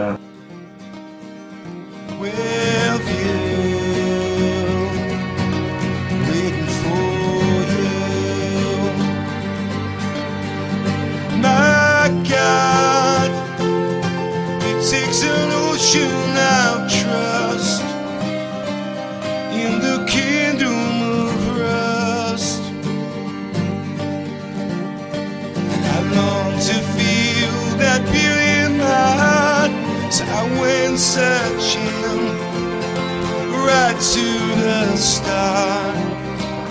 with God, it takes an ocean of trust in the kingdom of rust. I long to feel that beating heart, so I went searching right to the start.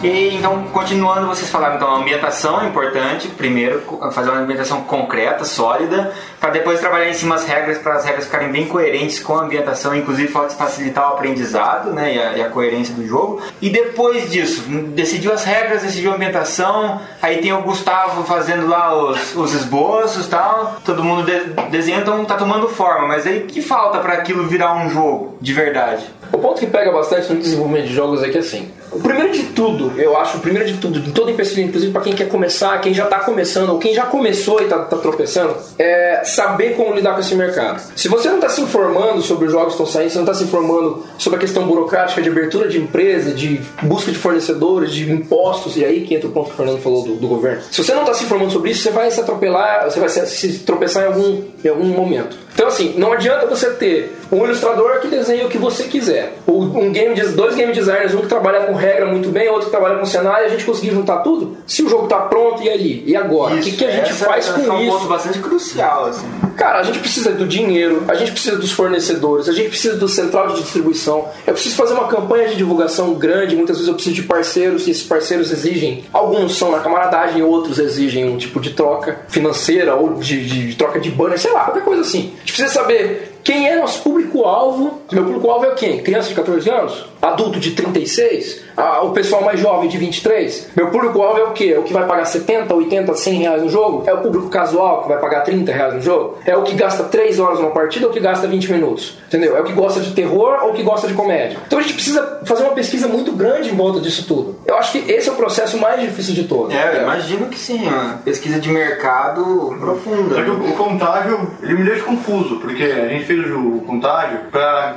E então, continuando, vocês falaram então a ambientação é importante, primeiro fazer uma ambientação concreta, sólida, para depois trabalhar em cima as regras, para as regras ficarem bem coerentes com a ambientação, inclusive fa- facilitar o aprendizado né, e, a, e a coerência do jogo. E depois disso, decidiu as regras, decidiu a ambientação, aí tem o Gustavo fazendo lá os, os esboços tal, todo mundo de, desenha, então tá tomando forma, mas aí que falta para aquilo virar um jogo de verdade? O ponto que pega bastante no desenvolvimento de jogos é que assim, o primeiro de tudo, eu acho, o primeiro de tudo, de todo empecilho, inclusive para quem quer começar, quem já tá começando, ou quem já começou e tá, tá tropeçando, é saber como lidar com esse mercado. Se você não tá se informando sobre os jogos que estão saindo, você não tá se informando sobre a questão burocrática de abertura de empresa, de busca de fornecedores, de impostos, e aí que entra o ponto que o Fernando falou do, do governo. Se você não tá se informando sobre isso, você vai se atropelar, você vai se, se tropeçar em algum, em algum momento. Então, assim, não adianta você ter um ilustrador que desenha o que você quiser. Um game, dois game designers, um que trabalha com regra muito bem, outro que trabalha com cenário, a gente conseguir juntar tudo. Se o jogo tá pronto, e aí? E agora? o que, que a gente faz com é um isso? ponto bastante crucial, assim. Cara, a gente precisa do dinheiro, a gente precisa dos fornecedores, a gente precisa do central de distribuição. Eu preciso fazer uma campanha de divulgação grande, muitas vezes eu preciso de parceiros, e esses parceiros exigem, alguns são na camaradagem, outros exigem um tipo de troca financeira ou de, de troca de banner, sei lá, qualquer coisa assim. Gente precisa saber quem é nosso público-alvo. Meu público-alvo é quem? Criança de 14 anos? Adulto de 36? Ah, o pessoal mais jovem de 23? Meu público-alvo é o quê? É o que vai pagar 70, 80, 100 reais no jogo? É o público casual que vai pagar 30 reais no jogo? É o que gasta 3 horas numa partida ou o que gasta 20 minutos? Entendeu? É o que gosta de terror ou o que gosta de comédia? Então a gente precisa fazer uma pesquisa muito grande em volta disso tudo. Eu acho que esse é o processo mais difícil de todos. É, eu imagino que sim, uma pesquisa de mercado profunda. Só que o, o contágio, ele me deixa confuso, porque a gente fez o, contágio pra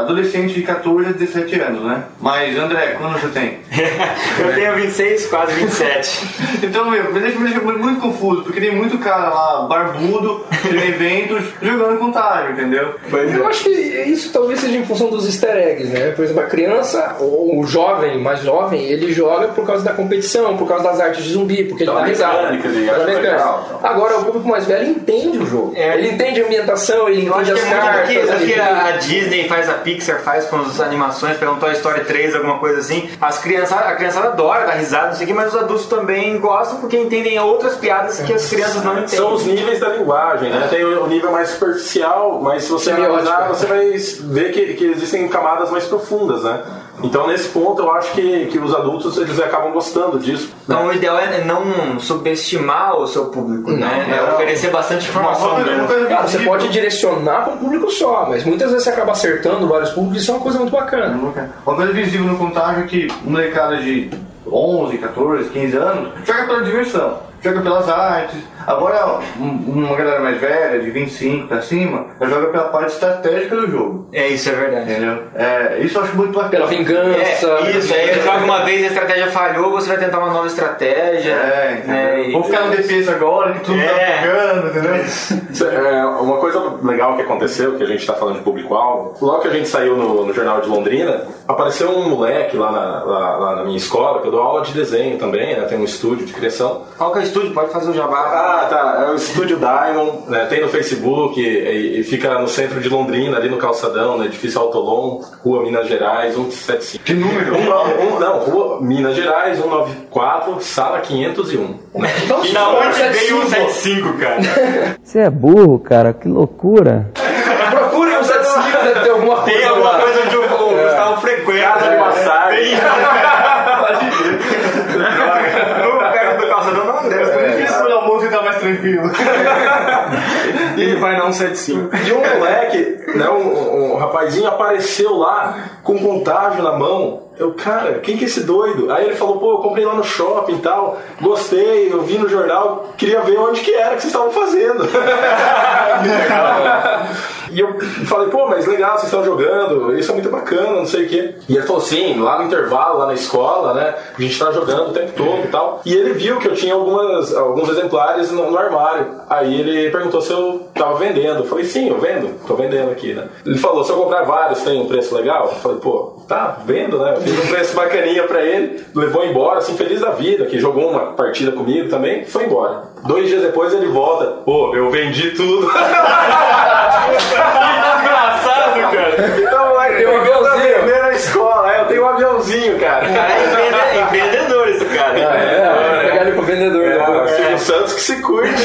adolescente de 14 a 17 anos, né? Mas, André, quando você tem? Eu tenho 26, quase 27. Então, meu, me deixa, me deixa muito confuso, porque tem muito cara lá, barbudo, em eventos, jogando contágio, entendeu? Eu acho que isso talvez seja em função dos easter eggs, né? Por exemplo, a criança, ou o jovem, mais jovem, ele joga por causa da competição, por causa das artes de zumbi, porque ele dá risada. mecânica. legal, Agora, o público mais velho entende o jogo. É. Ele entende a ambientação, ele entende as cartas. que, que entende- a, a Disney faz, a Pixar faz com as animações, um Toy Story 3, alguma coisa assim. As crianças, a criançada adora dar risada, não sei o que, mas os adultos também gostam porque entendem outras piadas que as crianças não entendem. São os níveis da linguagem, né? Tem o nível mais superficial, mas se você analisar, você vai ver que, que existem camadas mais profundas, né? Então, nesse ponto, eu acho que, que os adultos eles acabam gostando disso. Então o ideal é não subestimar o seu público, né? É não. oferecer bastante informação. Cara, você pode direcionar para um público só, mas muitas vezes você acaba acertando vários públicos e isso é uma coisa muito bacana. Uma coisa visível no contágio é que molecada de 11, 14, 15 anos joga pela diversão, joga pelas artes. Agora, um- uma galera mais velha, de 25 pra cima, já joga pela parte estratégica do jogo. É, isso é verdade. Entendeu? É, isso eu acho muito bacana. Pela vingança. É, isso, aí ele joga uma vez a estratégia falhou, você vai tentar uma nova estratégia. É, entendeu? né? Vou ficar no defesa agora, que tudo É. tá jogando, entendeu? Isso é uma coisa legal que aconteceu, que a gente está falando de público-alvo, logo que a gente saiu no, no Jornal de Londrina, apareceu um moleque lá na, lá- lá na minha escola, que eu dou aula de desenho também, né? tem um estúdio de criação. Qual que é o estúdio? Pode fazer o jabá. Ah, tá. É o Estúdio Diamond, né? tem no Facebook e, e fica no centro de Londrina, ali no Calçadão, no edifício Autolon, Rua Minas Gerais, 175. Que número? Um, um, não, Rua Minas Gerais, 194, sala 501. né? Então, E da onde veio o simples. 75, cara? Você é burro, cara, que loucura. Procure um 75, deve ter alguma coisa. Tem alguma lá. coisa onde o o Gustavo frequenta. Casa de massagem. No perto do calçadão não deve ser difícil. Isso no almoço tá mais tranquilo. E ele vai na 175. E um moleque, né, um, um- um rapazinho apareceu lá com contágio na mão. Eu, cara, quem que é esse doido? Aí ele falou, pô, eu comprei lá no shopping e tal, gostei, eu vi no jornal, queria ver onde que era que vocês estavam fazendo. E eu falei, pô, mas legal, vocês estão jogando, isso é muito bacana, não sei o quê. E ele falou, sim, lá no intervalo, lá na escola, né, a gente tá jogando o tempo todo e tal. E ele viu que eu tinha algumas, alguns exemplares no, no armário. Aí ele perguntou se eu tava vendendo. Eu falei, sim, eu vendo, tô vendendo aqui, né. Ele falou, se eu comprar vários, tem um preço legal? Eu falei, pô, tá, vendo, né. Eu fiz um preço bacaninha pra ele, levou embora, assim, feliz da vida, que jogou uma partida comigo também, foi embora. Dois dias depois ele volta, pô, eu vendi tudo. Engraçado, cara. Então, vai, Tem um aviãozinho. na escola, é, eu tenho um aviãozinho, cara. Cara, é empre- empreendedor esse cara. É, pegar ele com o vendedor. É, o depois. Silvio Santos que se curte.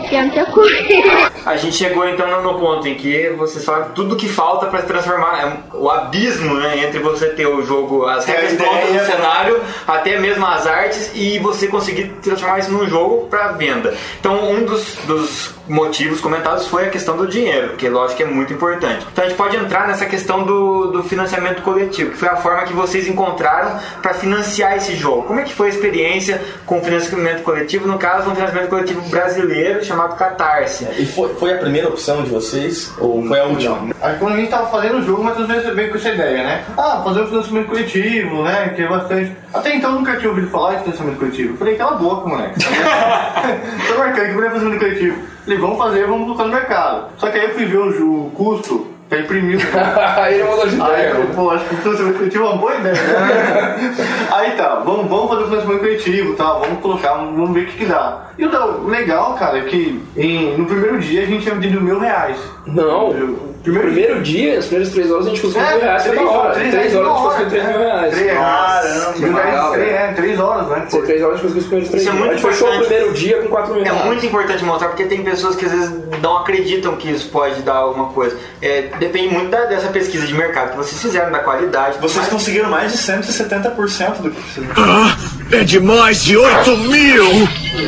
O bambu? A gente chegou então no- ponto em que vocês falam tudo que falta para transformar é, o abismo né, entre você ter o jogo, as É, regras prontas no né? cenário, até mesmo as artes e você conseguir transformar isso num jogo para venda. Então, um dos, dos motivos comentados foi a questão do dinheiro, que lógico que é muito importante. Então, a gente pode entrar nessa questão do, do financiamento coletivo, que foi a forma que vocês encontraram para financiar esse jogo. Como é que foi a experiência com o financiamento coletivo? No caso, um financiamento coletivo brasileiro chamado Catarse. E foi, foi a primeira opção de vocês? Ou foi a última? Aí quando a gente tava fazendo o jogo, muitas vezes veio com essa ideia, né? Ah, fazer um financiamento coletivo, né? Que é bastante. Até então eu nunca tinha ouvido falar de financiamento coletivo. Falei, cala a boca, moleque. Tô marcando que mulher financiamento coletivo. Falei, vamos fazer, vamos colocar no mercado. Só que aí eu fui ver o, o custo pra imprimir o Aí ele mudou de Aí ideia. eu falei, pô, acho que o financiamento coletivo é uma boa ideia, né? Aí tá, vamos, vamos fazer o financiamento coletivo, tá? Vamos colocar, vamos ver o que, que dá. E o legal, cara, é que em- no primeiro dia a gente tinha vendido mil reais. Não, Eu- no primeiro dia, as primeiras três horas a gente conseguiu mil reais, foi da três hora. três Três horas a gente conseguiu três hora, mil reais. Três, Caramba, Mil três, é, horas, né? Foi três horas a gente conseguiu três Isso é A gente fechou o importante. primeiro dia com quatro mil É reais. muito importante mostrar porque tem pessoas que às vezes não acreditam que isso pode dar alguma coisa. É, depende muito da- dessa pesquisa de mercado que vocês fizeram, da qualidade. Vocês Mas- conseguiram mais de 170% do que precisam. É demais de 8 mil!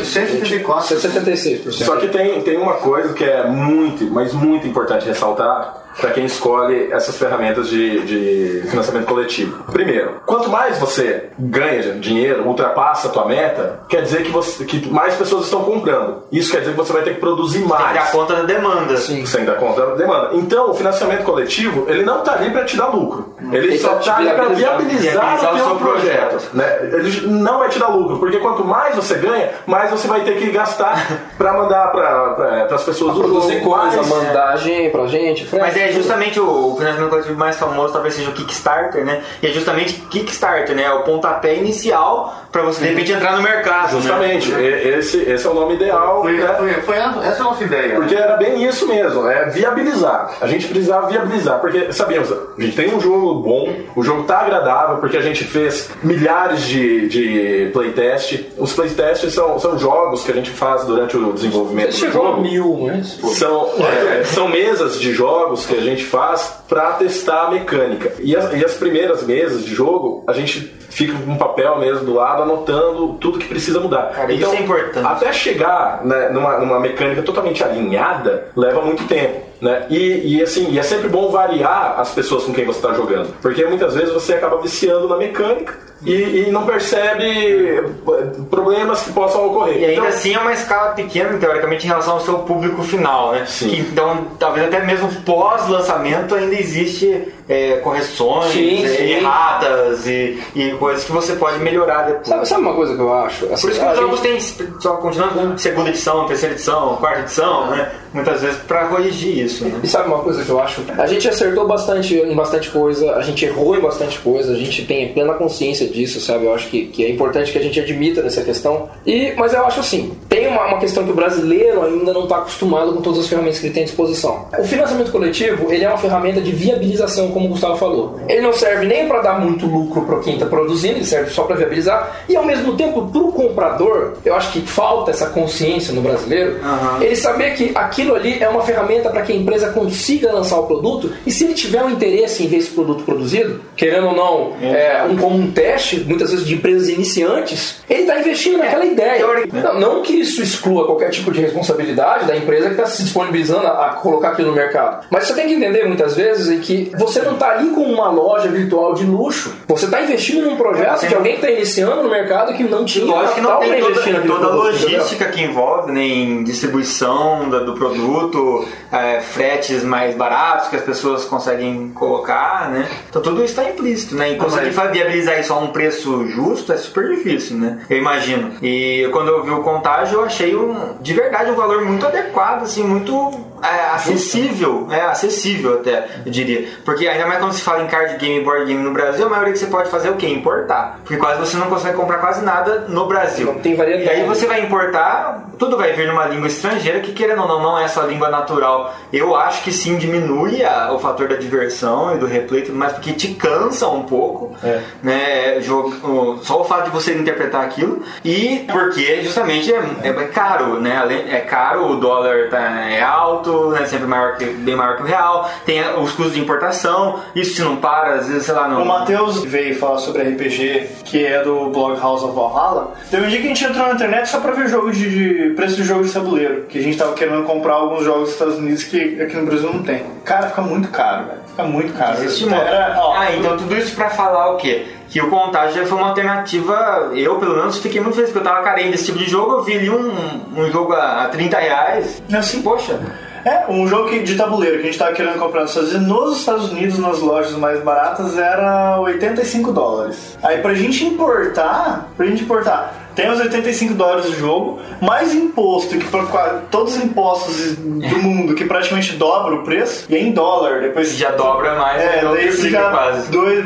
174. 76%. Só que tem, tem uma coisa que é muito, mas muito importante ressaltar para quem escolhe essas ferramentas de, de financiamento coletivo. Primeiro, quanto mais você ganha dinheiro, ultrapassa a tua meta, quer dizer que, você, que mais pessoas estão comprando. Isso quer dizer que você vai ter que produzir Tem que dar mais. conta da demanda. Sim. Sem dar conta da demanda. Então, o financiamento coletivo, ele não está ali para te dar lucro. Ele Ele só tá está ali para viabilizar- viabilizar, o seu projeto. projeto. Né? Ele não vai te dar lucro, porque quanto mais você ganha, mais você vai ter que gastar para mandar para as pessoas do Produzir jogo. coisa, mais- mandagem pra gente, frete. É justamente o, o financiamento coletivo mais famoso, talvez seja o Kickstarter, né? E é justamente Kickstarter, né? É o pontapé inicial para você de repente entrar no mercado. Né? Justamente, e- esse, esse é o nome ideal. Foi, né? foi, foi a- essa é a nossa ideia. Porque era bem isso mesmo, é viabilizar. A gente precisava viabilizar, porque sabíamos, a gente tem um jogo bom, o jogo tá agradável, porque a gente fez milhares de, de playtest. Os playtests são, são jogos que a gente faz durante o desenvolvimento do Chegou a jogo. mil, mas... São, é, são mesas de jogos que a gente faz para testar a mecânica. E as, e as primeiras mesas de jogo, a gente fica com um papel mesmo do lado anotando tudo que precisa mudar. Cara, isso é importante. Até chegar né, numa, numa mecânica totalmente alinhada, leva muito tempo. Né? E, e assim, e é sempre bom variar as pessoas com quem você está jogando. Porque muitas vezes você acaba viciando na mecânica e, e não percebe eh, problemas que possam ocorrer. E ainda Então, assim é uma escala pequena, teoricamente, em relação ao seu público final, né? Sim. Que, então, talvez até mesmo pós-lançamento ainda existe é, correções, Sim, é, sim. erratas e, e coisas que você pode melhorar depois. Sabe, sabe uma coisa que eu acho? Assim, Por isso que os jogos gente- têm, só continuando, segunda edição, terceira edição, quarta edição, né? Muitas vezes para corrigir isso, né? E sabe uma coisa que eu acho? A gente acertou bastante em bastante coisa, a gente errou em bastante coisa, a gente tem plena consciência disso, sabe? Eu acho que, que é importante que a gente admita nessa questão. E, mas eu acho assim, uma, uma questão que o brasileiro ainda não está acostumado com todas as ferramentas que ele tem à disposição. O financiamento coletivo, ele é uma ferramenta de viabilização, como o Gustavo falou. Ele não serve nem para dar muito lucro para quem está produzindo, ele serve só para viabilizar. E ao mesmo tempo, para o comprador, eu acho que falta essa consciência no brasileiro, ele saber que aquilo ali é uma ferramenta para que a empresa consiga lançar o produto e se ele tiver um interesse em ver esse produto produzido, querendo ou não, é, um, como um teste, muitas vezes de empresas iniciantes, ele está investindo naquela ideia. Não, não que isso isso exclua qualquer tipo de responsabilidade da empresa que está se disponibilizando a, a colocar aquilo no mercado. Mas você tem que entender muitas vezes é que você não está ali com uma loja virtual de luxo. Você está investindo num projeto de alguém que está iniciando no mercado que não tinha Lógico que não tem toda, toda a logística que envolve, né, em distribuição da- do produto, é, fretes mais baratos que as pessoas conseguem colocar, né? Então tudo isso está implícito, né? E conseguir fa- viabilizar isso a um preço justo é super difícil, né? Eu imagino. E quando eu vi o contágio, eu achei um, de verdade um valor muito adequado, assim, muito é, acessível, é acessível até, eu diria. Porque ainda mais quando se fala em card game e board game no Brasil, a maioria que você pode fazer é o quê? Importar. Porque quase você não consegue comprar quase nada no Brasil. Não tem variedade. E aí você vai importar, tudo vai vir numa língua estrangeira que querendo ou não, não é sua língua natural. Eu acho que sim diminui a- o fator da diversão e do replay e tudo mais, porque te cansa um pouco, né? Jogo, só o fato de você interpretar aquilo e porque justamente é, é caro, né? É caro, o dólar tá, é alto, né? Sempre maior que, bem maior que o real, tem os custos de importação, isso se não para, às vezes, sei lá, não. O Matheus veio falar sobre RPG, que é do blog House of Valhalla. Teve um dia que a gente entrou na internet só pra ver jogo de, de- preço de jogo de tabuleiro. Que a gente tava querendo comprar alguns jogos dos Estados Unidos que aqui no Brasil não tem. Cara, fica muito caro, velho. Fica muito caro. Era, ó, ah, então tudo isso pra falar o quê? Que o Contágio já foi uma alternativa, eu pelo menos fiquei muito feliz, porque eu tava carente desse tipo de jogo, eu vi ali um, um jogo a, a 30 reais, assim, poxa, É, um jogo de tabuleiro que a gente tava querendo comprar nos Estados Unidos, nos Estados Unidos, nas lojas mais baratas, era 85 dólares. Aí pra gente importar, pra gente importar, tem os 85 dólares do jogo, mais imposto, que todos os impostos do mundo, que praticamente dobra o preço, e é em dólar. Depois já dobra mais, é, daí já quase. dois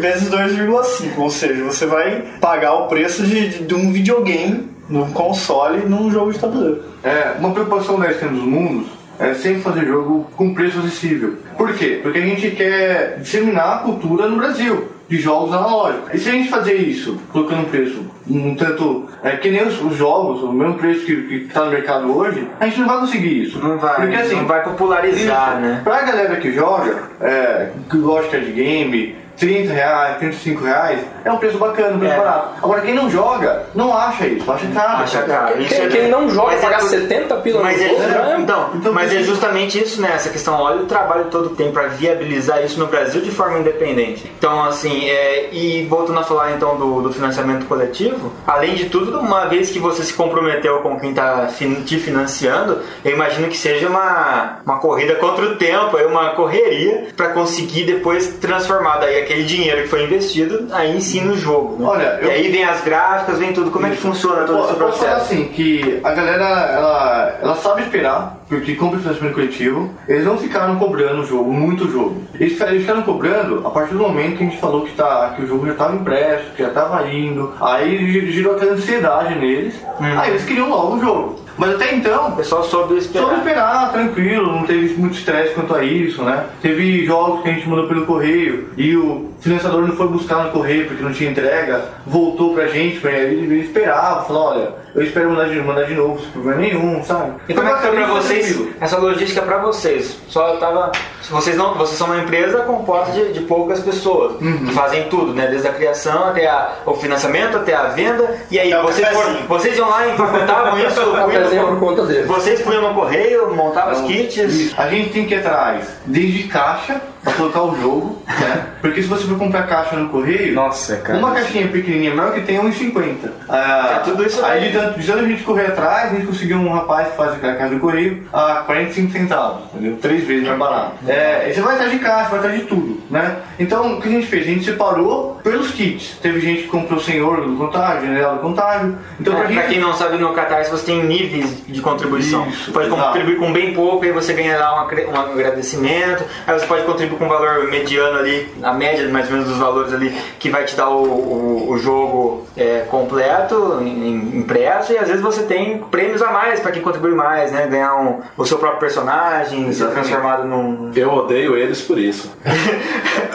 vezes 2,5, ou seja, você vai pagar o preço de, de- de um videogame num console num jogo de tabuleiro. É, uma preocupação da Esquina dos Mundos é sempre fazer jogo com preço acessível. Por quê? Porque a gente quer disseminar a cultura no Brasil de jogos analógicos. E se a gente fazer isso, colocando um preço um tanto é, que nem os, os jogos, o mesmo preço que está no mercado hoje, a gente não vai conseguir isso. Não vai, Porque, assim, não vai popularizar, né? Pra galera que joga, é, que gosta de game, 30 reais, 35 reais, é um preço bacana, um preço É. barato. Agora, quem não joga, não acha isso, acha caro. Acha caro. Quem- é- quem não joga mas pagar tudo- 70 pila no mas é, jogo, já é- então, então, mas é justamente isso, né? Essa questão. Olha o trabalho todo que tem para viabilizar isso no Brasil de forma independente. Então, assim, é, e voltando a falar então do, do financiamento coletivo, além de tudo, uma vez que você se comprometeu com quem está te financiando, eu imagino que seja uma, uma corrida contra o tempo, aí uma correria para conseguir depois transformar daí aquele dinheiro que foi investido aí em si no jogo. né? Olha, eu- E aí vem as gráficas, vem tudo. Como é que funciona todo Eu esse posso falar processo? assim, que a galera, ela, ela sabe esperar, porque compra financiamento coletivo, eles não ficaram cobrando o jogo, muito jogo. Eles ficaram, eles ficaram cobrando a partir do momento que a gente falou que, tá, que o jogo já estava impresso, que já estava indo, aí gi- girou aquela ansiedade neles, aí eles queriam logo o jogo. Mas até então, O pessoal soube esperar. Soube esperar, tranquilo, não teve muito estresse quanto a isso, né? Teve jogos que a gente mandou pelo correio e o financiador não foi buscar no correio porque não tinha entrega, voltou pra gente, pra ele, ele esperava, falou, olha, eu espero mandar de, mandar de novo, sem problema nenhum, sabe? E como é que foi pra vocês, essa logística pra vocês? Só tava. Vocês, não, vocês são uma empresa composta de, de poucas pessoas Uhum. que fazem tudo, né? Desde a criação até a- o financiamento, até a venda. E aí, É vocês, foram, cafezinho. vocês iam lá e empacotavam isso? É por conta dele. Vocês punham no correio, montavam os kits. Isso. A gente tem que ir atrás desde caixa pra colocar o jogo, né? Porque se você for comprar caixa no correio, Nossa, cara. uma caixinha pequenininha maior que tem é 1,50. Ah, É, tudo isso aí aí. de tanto, de tanto a gente correr atrás, a gente conseguiu um rapaz que faz aquela caixa do correio a 45 centavos, entendeu? Três vezes mais barato. É, e você vai atrás de caixa, vai atrás de tudo, né? Então o que a gente fez? A gente separou pelos kits. Teve gente que comprou senhor do contágio, general do contágio. Então É, pra pra gente. quem não sabe, no Catarse você tem níveis de contribuição. Isso, pode exato. contribuir com bem pouco, aí você ganha lá um, acre- um agradecimento. Aí você pode contribuir com um valor mediano ali, a média mais ou menos dos valores ali, que vai te dar o, o, o jogo é, completo, em- impresso. E às vezes você tem prêmios a mais pra quem contribui mais, né? Ganhar um, o seu próprio personagem, ser Exatamente. transformado num. Eu odeio eles por isso.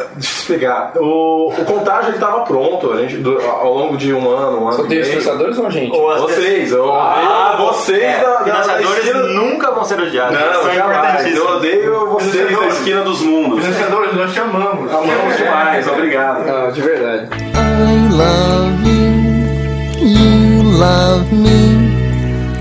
Explicar. O, o contágio ele tava pronto, a gente, do- ao longo de um ano, um ano Só e tem os financiadores ou a gente? Ou as Vocês, eu Ah, odeio vocês é, da, da, da financiadores esquina... nunca vão ser odiados. eles Não, são jamais. Eu odeio vocês da esquina dos mundos. Financiadores, nós chamamos. Amamos demais, obrigado. Ah, de verdade. I love you, you love me.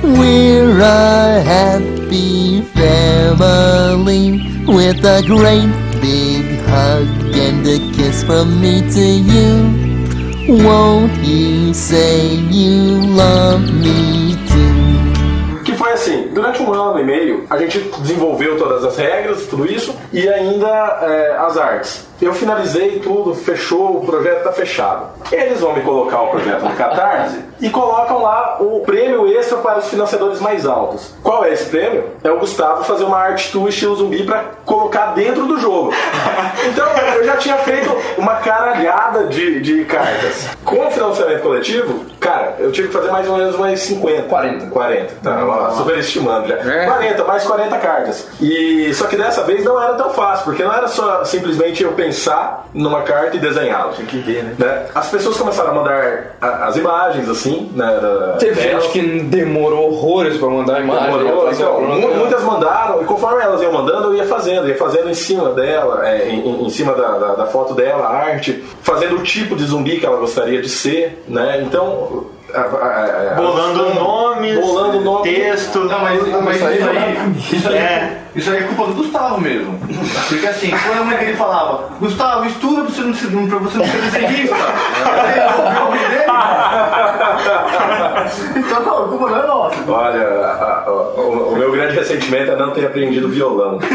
We're a happy family with a great big hug and a kiss from me to you. Won't you say you love me too? Que foi assim, durante um ano e meio, a gente desenvolveu todas as regras, tudo isso, e ainda é, as artes. Eu finalizei tudo, fechou, o projeto tá fechado. Eles vão me colocar o projeto no Catarse e colocam lá o prêmio extra para os financiadores mais altos. Qual é esse prêmio? É o Gustavo fazer uma arte tour estilo zumbi para colocar dentro do jogo. Então eu já tinha feito uma caralhada de, de cartas. Com o financiamento coletivo, cara, eu tive que fazer mais ou menos umas 50. 40. 40, tá, ó, superestimando já. 40, mais 40 cartas. E só que dessa vez não era tão fácil, porque não era só simplesmente eu pensar numa carta e desenhá-la. Tinha que ver, né? As pessoas começaram a mandar a- as imagens assim, né? da- Teve delas. gente que demorou horrores pra mandar a imagem. Demorou, né, então, muitas mandaram, e conforme elas iam mandando, eu ia fazendo, ia fazendo em cima dela, é, em, em- cima da, da, da foto dela, a arte, fazendo o tipo de zumbi que ela gostaria de ser, né? Então. a- a- a- Bolando nomes, bolando nome, texto. Não, mas, mas isso aí, isso aí, É. isso aí é culpa do Gustavo mesmo. Porque assim, quando a mãe dele falava, Gustavo, estuda pra você não ser, pra você não ser desenhista. Aí eu ouvi o nome dele, Então não, a culpa não é nossa. Olha, a- a- o, o meu grande ressentimento é não ter aprendido violão.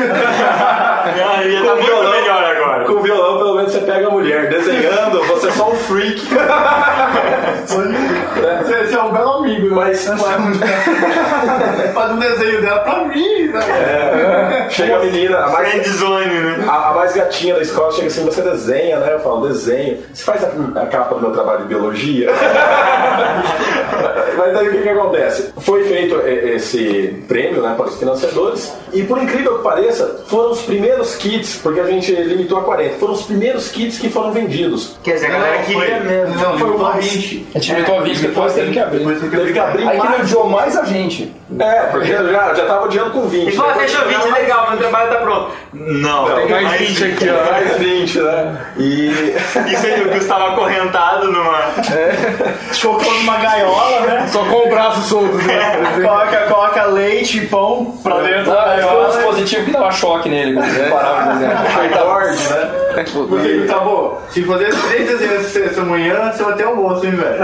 Ah, ia tá muito melhor agora. Com violão, pelo menos você pega a mulher. Desenhando, você é só um freak. Você, você é um belo amigo, Mas- Faz um desenho dela pra mim, né? Chega a menina, a mais, Friendzone, né? a, a mais gatinha da escola, chega assim, você desenha, né? Eu falo, desenho. Você faz a, a capa do meu trabalho de biologia? Mas aí o que, que acontece? Foi feito esse prêmio né, para os financiadores e por incrível que pareça, foram os primeiros kits, porque a gente limitou a 40, foram os primeiros kits que foram vendidos. Quer dizer, a galera queria mesmo. Não, Foi o o mais. 20. A gente limitou a 20, depois teve que abrir. Teve que abrir Aí que odiou mais a gente. É, porque já, já tava odiando com 20. E fala, fechou 20, mais- legal, meu trabalho tá pronto. Não, Não, tem mais mais 20 aqui, ó. Mais 20, né? E. Isso aí, o Gustavo acorrentado numa. Chocando uma gaiola, né? Só com o braço solto. né? Coloca, coloca leite e pão pra dentro da Não, esse foi um gaiola. dispositivo que dava choque nele. quando ele parava de desenhar. Né? Você, tá bom, se fazer três desenhos essa manhã, você vai ter almoço, hein, velho?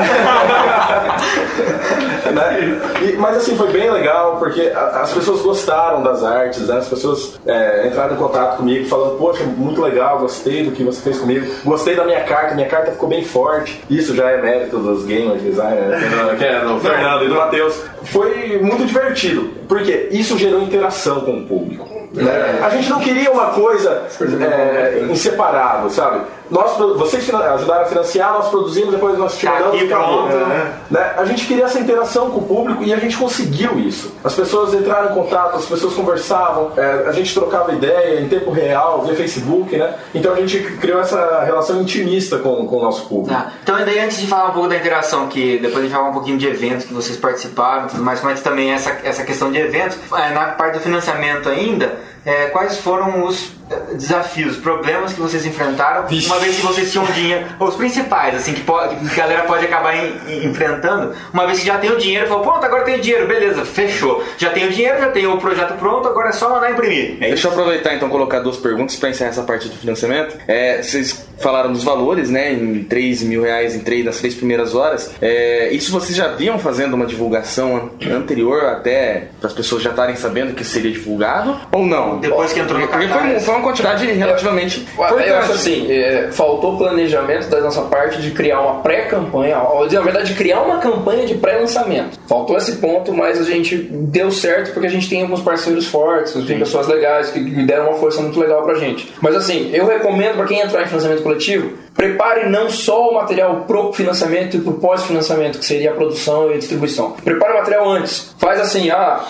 né? E- mas assim, foi bem legal porque a- as pessoas gostaram das artes, né? As pessoas é, entraram em contato comigo falando, poxa, muito legal, gostei do que você fez comigo, gostei da minha carta, minha carta ficou bem forte. Isso já é mérito dos game designers, né? que é do Fernando e do Matheus. Foi muito divertido, porque isso gerou interação com o público. Né? A gente não queria uma coisa é, separado, sabe? Nós, vocês ajudaram a financiar, nós produzimos, depois nós te Tá mandamos aqui, e acabou. pronto, né? Né? A gente queria essa interação com o público e a gente conseguiu isso. As pessoas entraram em contato, as pessoas conversavam, é, a gente trocava ideia em tempo real, via Facebook, né? Então a gente criou essa relação intimista com, com o nosso público. Tá. Então, daí, antes de falar um pouco da interação, que depois a gente falar um pouquinho de eventos que vocês participaram e tudo mais, mas também essa, essa questão de eventos, é, na parte do financiamento ainda, é, quais foram os desafios, problemas que vocês enfrentaram, uma vez que vocês tinham dinheiro, os principais, assim, que, pode, que a galera pode acabar em- em- enfrentando, uma vez que já tem o dinheiro, falou, pronto, agora tem dinheiro, beleza, fechou. Já tem o dinheiro, já tem o projeto pronto, agora é só mandar imprimir. É Deixa eu aproveitar então colocar duas perguntas para encerrar essa parte do financiamento. É, vocês falaram dos valores, né? Em 3 mil reais em três, nas três primeiras horas. É, isso vocês já vinham fazendo uma divulgação an- anterior até para as pessoas já estarem sabendo que seria divulgado? Ou não? Depois que entrou no Porque foi, foi uma quantidade relativamente Eu acho importante. assim, é, faltou planejamento da nossa parte de criar uma pré-campanha, ou, na verdade, de criar uma campanha de pré-lançamento. Faltou esse ponto, mas a gente deu certo porque a gente tem alguns parceiros fortes, tem pessoas legais que deram uma força muito legal pra gente. Mas assim, eu recomendo pra quem entrar em financiamento coletivo, prepare não só o material pro financiamento e pro pós-financiamento, que seria a produção e a distribuição. Prepare o material antes. Faz assim, ah,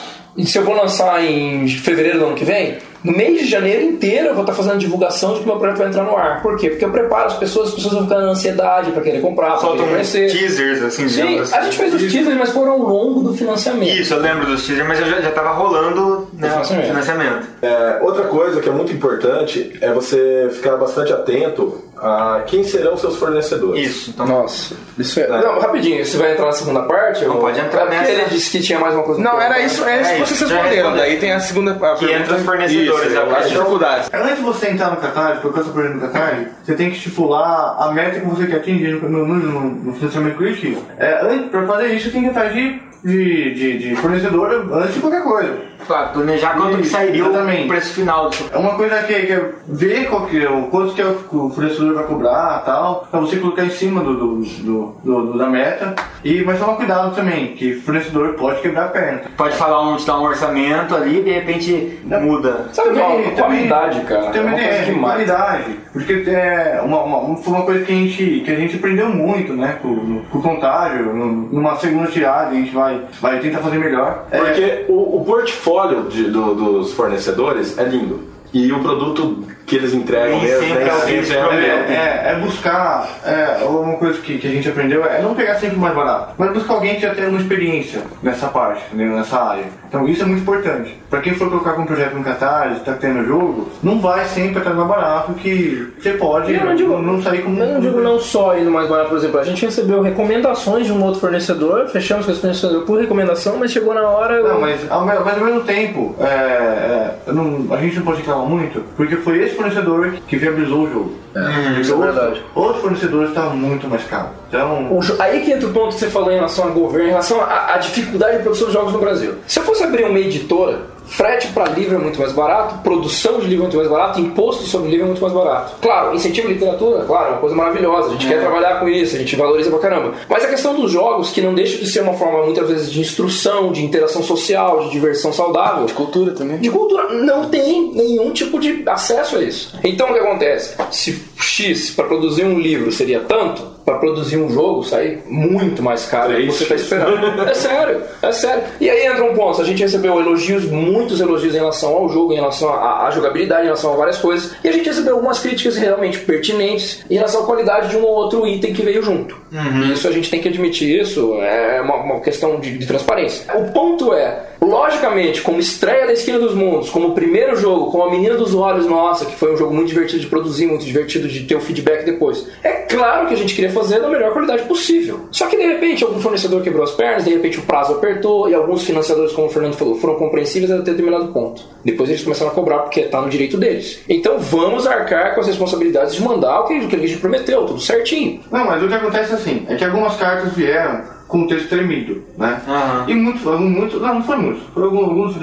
se eu vou lançar em fevereiro do ano que vem, No mês de janeiro inteiro eu vou estar fazendo divulgação de que meu projeto vai entrar no ar. Por quê? Porque eu preparo as pessoas, as pessoas vão ficar na ansiedade pra querer comprar, pra Soltam querer conhecer. teasers, assim, Sim, digamos a gente fez os teasers, mas foram ao longo do financiamento. Isso, eu lembro dos teasers, mas eu já, já tava rolando né, o financiamento. financiamento. É, outra coisa que é muito importante é você ficar bastante atento a quem serão seus fornecedores. Isso, então. Nossa, isso é. Não, rapidinho, você vai entrar na segunda parte? Não ou- pode entrar É porque nessa. Ele disse que tinha mais uma coisa. Não, era isso, é isso É que isso, vocês já responderam. respondeu. Daí tem a segunda a Que pergunta- entra os fornecedores Isso, agora. as dificuldades. Antes de você entrar no Catarse, colocar seu projeto no Catarse, você tem que estipular a meta que você quer atingir no, no, no, no financiamento coletivo. É, antes, pra fazer isso, você tem que estar de, de, de, de fornecedor antes de qualquer coisa. Claro, planejar quanto que sairia exatamente. o preço final. do- É uma coisa que, que é ver qual que é, o quanto que é o, o fornecedor vai cobrar tal, pra você colocar em cima do, do, do- do- da meta. E, mas toma cuidado também, que o fornecedor pode quebrar a perna. Pode falar um, te dar um orçamento ali e de repente muda. Sabe é uma qualidade, cara. É Também tem demais. qualidade. Porque é uma, uma- foi uma coisa que a gente, que a gente aprendeu muito, né? Com, no- com o contágio, no- numa segunda tirada, a gente vai, vai tentar fazer melhor. É, Porque o, o portfólio de- do- dos fornecedores é lindo. E o produto que eles entregam Nem mesmo, sempre nem é o sempre é o É, é, é buscar, é, uma coisa que, que a gente aprendeu é não pegar sempre o mais barato, mas buscar alguém que já tem uma experiência nessa parte, né, nessa área. Então isso é muito importante. Pra quem for colocar com um projeto no Catarse, tá tendo jogo, não vai sempre atrás do mais barato, que você pode Eu não digo- não sair como... Eu não digo não só ir no mais barato, por exemplo, a gente recebeu recomendações de um outro fornecedor, fechamos com esse fornecedor por recomendação, mas chegou na hora. eu- Não, mas ao, mas ao mesmo tempo, é, é, não- a gente não pode reclamar muito, porque foi esse fornecedor que viabilizou o jogo. Porque isso é verdade. Outro fornecedor está muito mais caro. Então, Aí que entra o ponto que você falou em relação ao governo, em relação à, à dificuldade de produção de jogos no Brasil. Se eu fosse abrir uma editora, frete para livro é muito mais barato, produção de livro é muito mais barato, imposto sobre livro é muito mais barato. Claro, incentivo à literatura, claro, é uma coisa maravilhosa, a gente quer trabalhar com isso, a gente valoriza pra caramba. Mas a questão dos jogos, que não deixa de ser uma forma muitas vezes de instrução, de interação social, de diversão saudável, De cultura também. de cultura não tem nenhum tipo de acesso a isso. Então o que acontece? Se X para produzir um livro seria tanto, para produzir um jogo sai muito mais caro do que você está esperando. É sério, é sério. E aí entra um ponto: a gente recebeu elogios, muitos elogios em relação ao jogo, em relação à, jogabilidade, em relação a várias coisas, e a gente recebeu algumas críticas realmente pertinentes em relação à qualidade de um ou outro item que veio junto. E Isso a gente tem que admitir isso, é uma, uma questão de, de transparência. O ponto é, logicamente, como estreia da Esquina dos Mundos, como primeiro jogo, como a Menina dos Olhos, nossa, que foi um jogo muito divertido de produzir, muito divertido de ter o feedback depois. É claro que a gente queria fazer da melhor qualidade possível. Só que de repente algum fornecedor quebrou as pernas, de repente o prazo apertou e alguns financiadores, como o Fernando falou, foram compreensíveis até determinado ponto. Depois eles começaram a cobrar porque está no direito deles. Então vamos arcar com as responsabilidades de mandar o que, o que a gente prometeu, tudo certinho. Não, mas o que acontece é assim, é que algumas cartas vieram com o texto tremido, né? E muitos, muitos, não, não foi muitos, foram alguns, alguns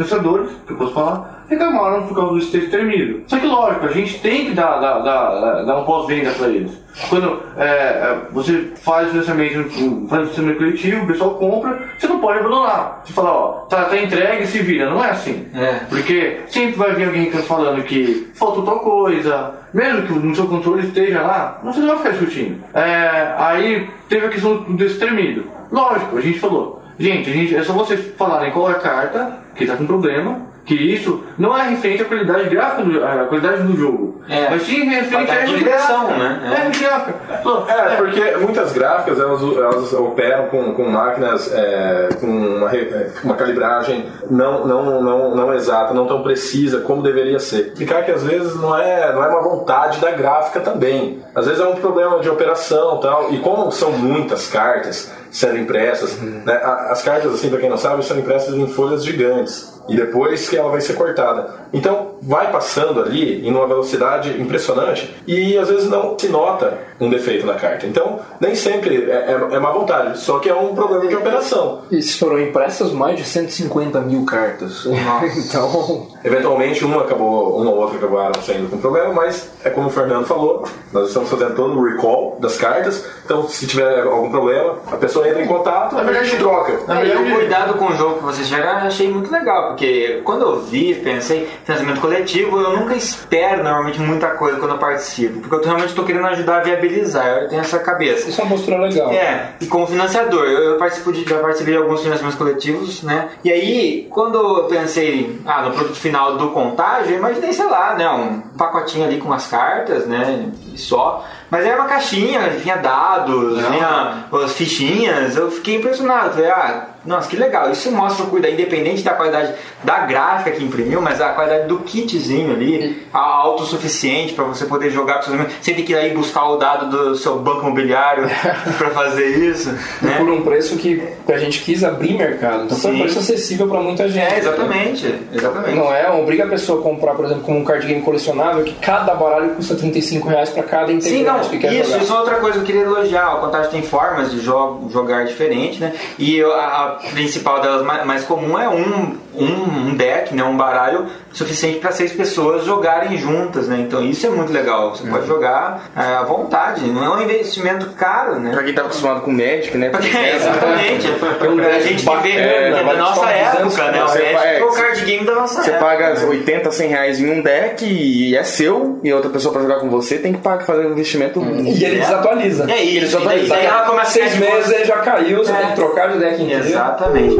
que eu posso falar, reclamaram por causa desse texto tremido. Só que lógico, a gente tem que dar, dar, dar, dar um pós-venda para eles. Quando é, é, você faz o financiamento, faz o financiamento coletivo, o pessoal compra, você não pode abandonar. Você fala, ó, tá, tá entregue, se vira. Não é assim. Porque sempre vai vir alguém falando que faltou tal coisa, mesmo que no seu controle esteja lá, você não vai ficar discutindo. É, aí teve a questão desse tremido. Lógico, a gente falou, gente, a gente, é só vocês falarem qual é a carta que tá com problema, que isso não é referente à qualidade gráfica, do, à qualidade do jogo, É. mas sim referente à direção, né? É. Pô, É, porque muitas gráficas elas, elas operam com, com máquinas é, com uma, é, uma calibragem não, não, não, não exata, não tão precisa como deveria ser. Explicar que às vezes não é, não é uma vontade da gráfica também. Às vezes é um problema de operação e tal. E como são muitas cartas sendo impressas, né, as cartas, assim, pra quem não sabe, são impressas em folhas gigantes. E depois que ela vai ser cortada. Então vai passando ali em uma velocidade impressionante e às vezes não se nota um defeito na carta. Então nem sempre é, é, é má vontade, só que é um problema de operação. E foram impressas mais de 150 mil cartas. então. Eventualmente uma acabou, uma ou outra acabaram saindo com problema, mas é como o Fernando falou, nós estamos fazendo todo o recall das cartas. Então se tiver algum problema, a pessoa entra em contato, a gente troca. É, e o cuidado com o jogo que vocês tiveram achei muito legal, porque quando eu vi, pensei, financiamento coletivo, eu nunca espero normalmente muita coisa quando eu participo, porque eu realmente estou querendo ajudar a viabilizar, eu tenho essa cabeça. Isso é uma postura legal. É, e como financiador, eu, eu participo de, já participei de alguns financiamentos coletivos, né? E aí, quando eu pensei ah, no produto final do contágio, eu imaginei, sei lá, né, um pacotinho ali com umas cartas, né, e só. Mas era uma caixinha, vinha dados, vinha as fichinhas, eu fiquei impressionado. Falei, ah, nossa, que legal. Isso mostra o cuidado, independente da qualidade da gráfica que imprimiu, mas a qualidade do kitzinho ali, a- autossuficiente para você poder jogar com seus amigos, sem ter que ir aí buscar o dado do seu banco imobiliário para fazer isso. Né? Por um preço que a gente quis abrir mercado. Então foi um preço acessível para muita gente. É, exatamente, exatamente. Não é? Obriga a pessoa a comprar, por exemplo, como um card game colecionável, que cada baralho custa 35 reais para cada Sim, não, integrante que quer isso, jogar. isso é outra coisa que eu queria elogiar. O Contagem tem formas de jo jogar diferente, né? E a principal delas, mais, comum, é um, um, um deck, né? um baralho suficiente para seis pessoas jogarem juntas, né? Então isso é muito legal. Você pode jogar é, à vontade, não é um investimento caro, né? Pra quem tá acostumado com Magic, né? É, exatamente. a gente que vê É, é, da nossa só 200, época, né? O você Magic paga- foi o card game da nossa Você época. paga 80, 100 reais em um deck e é seu, e outra pessoa pra jogar com você tem que pagar, fazer um investimento. E ele desatualiza. É isso, Ele desatualiza. e daí ela começa Seis meses ele já caiu, você É. tem que trocar de deck inteiro. Exatamente.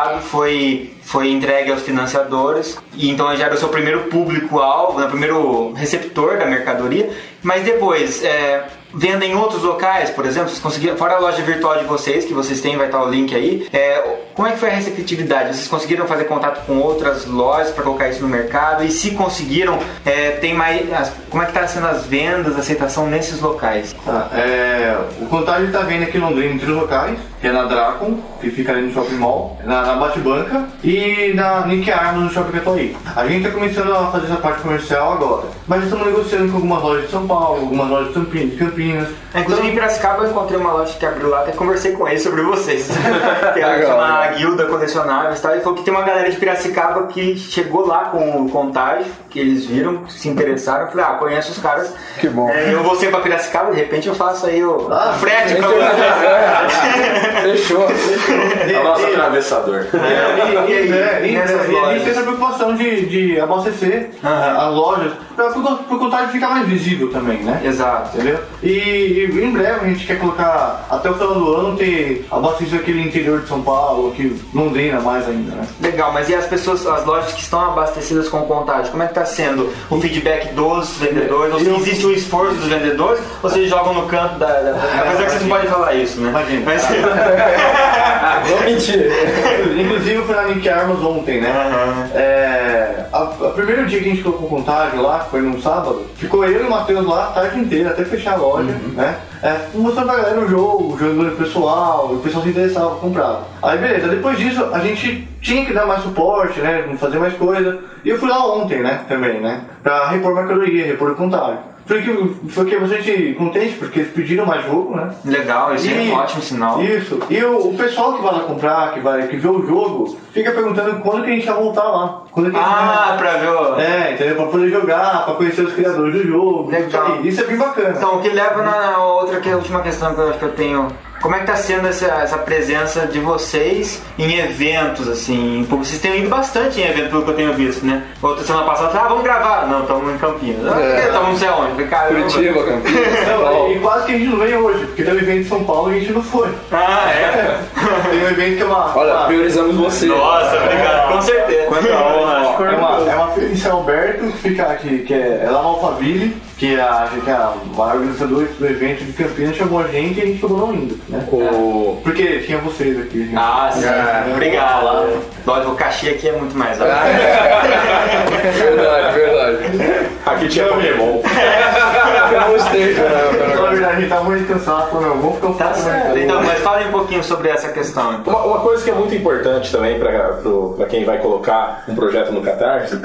Viabilizado, foi, foi entregue aos financiadores, e então já era o seu primeiro público-alvo, né, o primeiro receptor da mercadoria. Mas depois, é, venda em outros locais, por exemplo, vocês conseguiram, fora a loja virtual de vocês, que vocês têm, vai estar o link aí, é, como é que foi a receptividade? Vocês conseguiram fazer contato com outras lojas para colocar isso no mercado? E se conseguiram, é, tem mais. como é que está sendo as vendas, a aceitação nesses locais? Tá, é, o Contagem está vendo aqui em Londrina em três locais, que é na Dracon, que fica ali no Shopping Mall, na, na Bate-Banca e na Nick Armas no Shopping Catuaí. A gente está começando a fazer essa parte comercial agora, mas estamos negociando com algumas lojas de São Paulo, algumas lojas de Campinas. de Campinas. É, Inclusive em Piracicaba eu encontrei uma loja que abriu lá, até conversei com ele sobre vocês. que é uma guilda colecionáveis e tal. Ele falou que tem uma galera de Piracicaba que chegou lá com o contágio, que eles viram, se interessaram. Eu falei, ah, conheço os caras. Que bom. É, eu vou ser pra Piracicaba, de repente eu faço aí o, Ah, o frete pra Fechou, fechou. É o nosso atravessador. E, e, é, e, nessas e a gente lojas. tem essa preocupação de, de abastecer a- as lojas, para o Contagem ficar mais visível também, né? Exato. Entendeu? E, e em breve a gente quer colocar, até o final do ano, ter abastecido aquele interior de São Paulo, que Londrina mais ainda, né? Legal, mas e as pessoas, as lojas que estão abastecidas com contágio, como é que tá sendo o feedback dos vendedores? Ou se existe o esforço dos vendedores, ou vocês jogam no canto da. da- apesar que vocês não podem falar isso, né? Imagina. Mas, Não mentir. Inclusive eu fui na Nick Armas ontem, né? É, a, a primeiro dia que a gente colocou contágio lá, que foi num sábado, ficou eu e o Matheus lá a tarde inteira, até fechar a loja, né? É, mostrando pra galera o jogo, jogando pessoal, o pessoal se interessava, comprava. Aí beleza, depois disso a gente tinha que dar mais suporte, né? Fazer mais coisa. E eu fui lá ontem, né? Também, né? Pra repor mercadoria, repor o contágio. Foi que, foi que bastante contente, porque eles pediram mais jogo, né? Legal, isso é E- um ótimo sinal. Isso. E o, o pessoal que vai lá comprar, que vai que vê o jogo, fica perguntando quando que a gente vai voltar lá. Quando que a gente Ah, vai... pra ver o. É, entendeu? Pra poder jogar, pra conhecer os criadores do jogo. Legal. Isso, é bem bacana. Então, o que leva na na outra, que é a última questão que eu acho que eu tenho. Como é que tá sendo essa, essa presença de vocês em eventos, assim? Vocês têm ido bastante em evento, pelo que eu tenho visto, né? Outra semana passada, ah, vamos gravar. Não, estamos em Campinas. Ah, É. Estamos não sei aonde. Caramba. Curitiba, Campinas. Não, e quase que a gente não vem hoje, porque tem um evento em São Paulo e a gente não foi. Ah, é? Tem um evento que é uma. Olha, priorizamos você. Nossa, obrigado, com certeza. Quanta honra. É uma, é uma São Alberto, que fica aqui, que é, é lá no Alphaville, que é a, que é a maior organizadora do evento de Campinas chamou a gente e a gente acabou não indo, né? O... Porque tinha vocês aqui. gente. Ah, sim. É, Obrigado. lá. Lógico, o cachê aqui é muito mais alto. Verdade, verdade. Aqui tinha Pokémon. Não esteja, né? Na verdade, a gente tá muito cansado, não, vamos ficar um Tá certo. Então, mas fale um pouquinho sobre essa questão. Então. Uma, uma coisa que é muito importante também para quem vai colocar um projeto no Catarse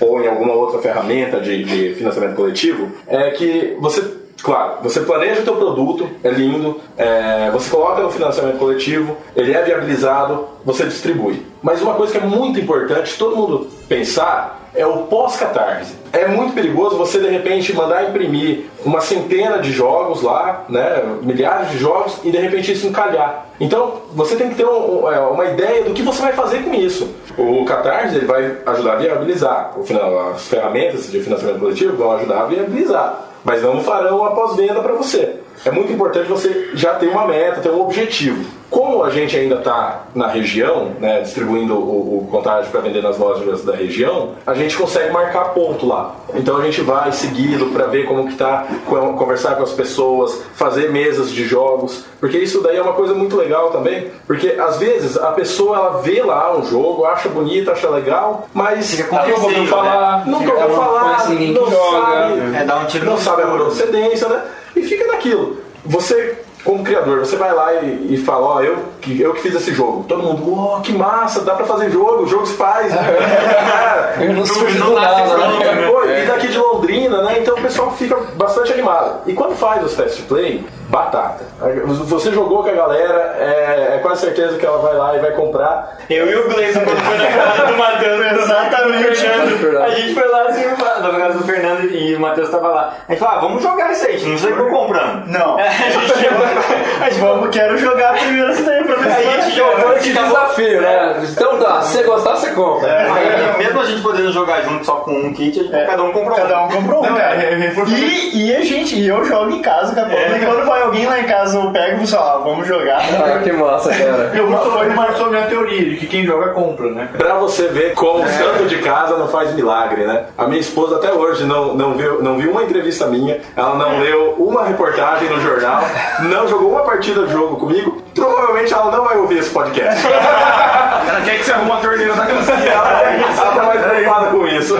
ou em alguma outra ferramenta de, de financiamento coletivo é que você, claro, você planeja o teu produto, é lindo, é, você coloca no financiamento coletivo, ele é viabilizado, você distribui. Mas uma coisa que é muito importante todo mundo pensar é o pós-catarse. É muito perigoso você de repente mandar imprimir uma centena de jogos lá, né, milhares de jogos e de repente isso encalhar. Então você tem que ter um- é, uma ideia do que você vai fazer com isso. O Catarse ele vai ajudar a viabilizar. As ferramentas de financiamento coletivo vão ajudar a viabilizar, mas não farão a pós-venda para você. É muito importante você já ter uma meta, ter um objetivo. Como a gente ainda está na região, né, distribuindo o, o contágio para vender nas lojas da região, a gente consegue marcar ponto lá. Então a gente vai seguido para ver como que tá, conversar com as pessoas, fazer mesas de jogos, porque isso daí é uma coisa muito legal também, porque às vezes a pessoa ela vê lá um jogo, acha bonito, acha legal, mas nunca ouviu receio, falar, né? nunca ouviu falar, não joga. sabe, É, dá um tiro não sabe a procedência, né? E fica naquilo. Você, como criador, você vai lá e, e fala, ó, eu, que- eu que fiz esse jogo. Todo mundo, ó, que massa, dá pra fazer jogo, o jogo se faz. É, Eu não nasce nada, né? né? Pô, E daqui de Londrina, né? Então o pessoal fica bastante animado. E quando faz os fast play, batata. Você jogou com a galera, é, é quase certeza que ela vai lá e vai comprar. Eu e o Gleison, quando foi na casa do Matheus, Exatamente. Fernando, a gente foi lá assim, na casa do Fernando e o Matheus tava lá. A gente falou, ah, vamos jogar isso aí, a gente não sei o que eu comprando. Não. É, a gente chegou, a gente Vamos, quero jogar primeiro isso daí pra ver A se gente vai jogou Que desafio, né? Então tá, se você gostar, você compra. Aí, mesmo a gente podendo jogar junto só com um kit, a gente- cada um comprou um. Cada um comprou um, Não, cara. é, é, E, e a gente, e eu jogo em casa, acabou. E quando vai alguém lá em casa, eu pego e falo, ah, vamos jogar. Ah, que massa, cara. Eu vou reforçar sobre a teoria de que quem joga compra, né? Pra você ver como o santo de casa não faz milagre, né? A minha esposa até hoje não, não, viu, não viu uma entrevista minha, ela não leu uma reportagem no jornal, não jogou uma partida de jogo comigo. Provavelmente ela não vai ouvir esse podcast. Ela quer que você arruma a torneira da canção. ela tá mais preocupada com isso.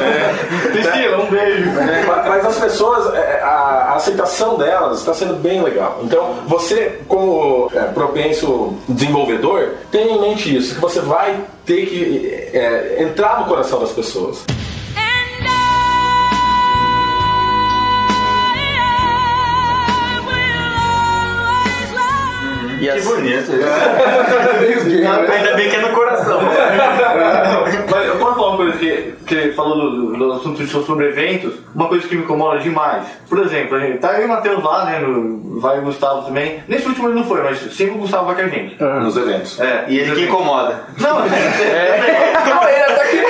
Priscila, um beijo. Mas- Mas as pessoas, é, a, a aceitação delas está sendo bem legal. Então, você, como é, propenso desenvolvedor, tenha em mente isso, que você vai ter que é, entrar no coração das pessoas. E Que assim, bonito. Ainda bem que é no coração. Mas eu posso falar uma coisa que, que falou do, do assunto de sobre eventos, uma coisa que me incomoda demais. Por exemplo, a gente, tá e o Matheus lá, né? No, vai o Gustavo também. Nesse último ele não foi, mas sempre o Gustavo vai com a gente. Nos eventos. É, E ele que incomoda. Não, Não, ele até que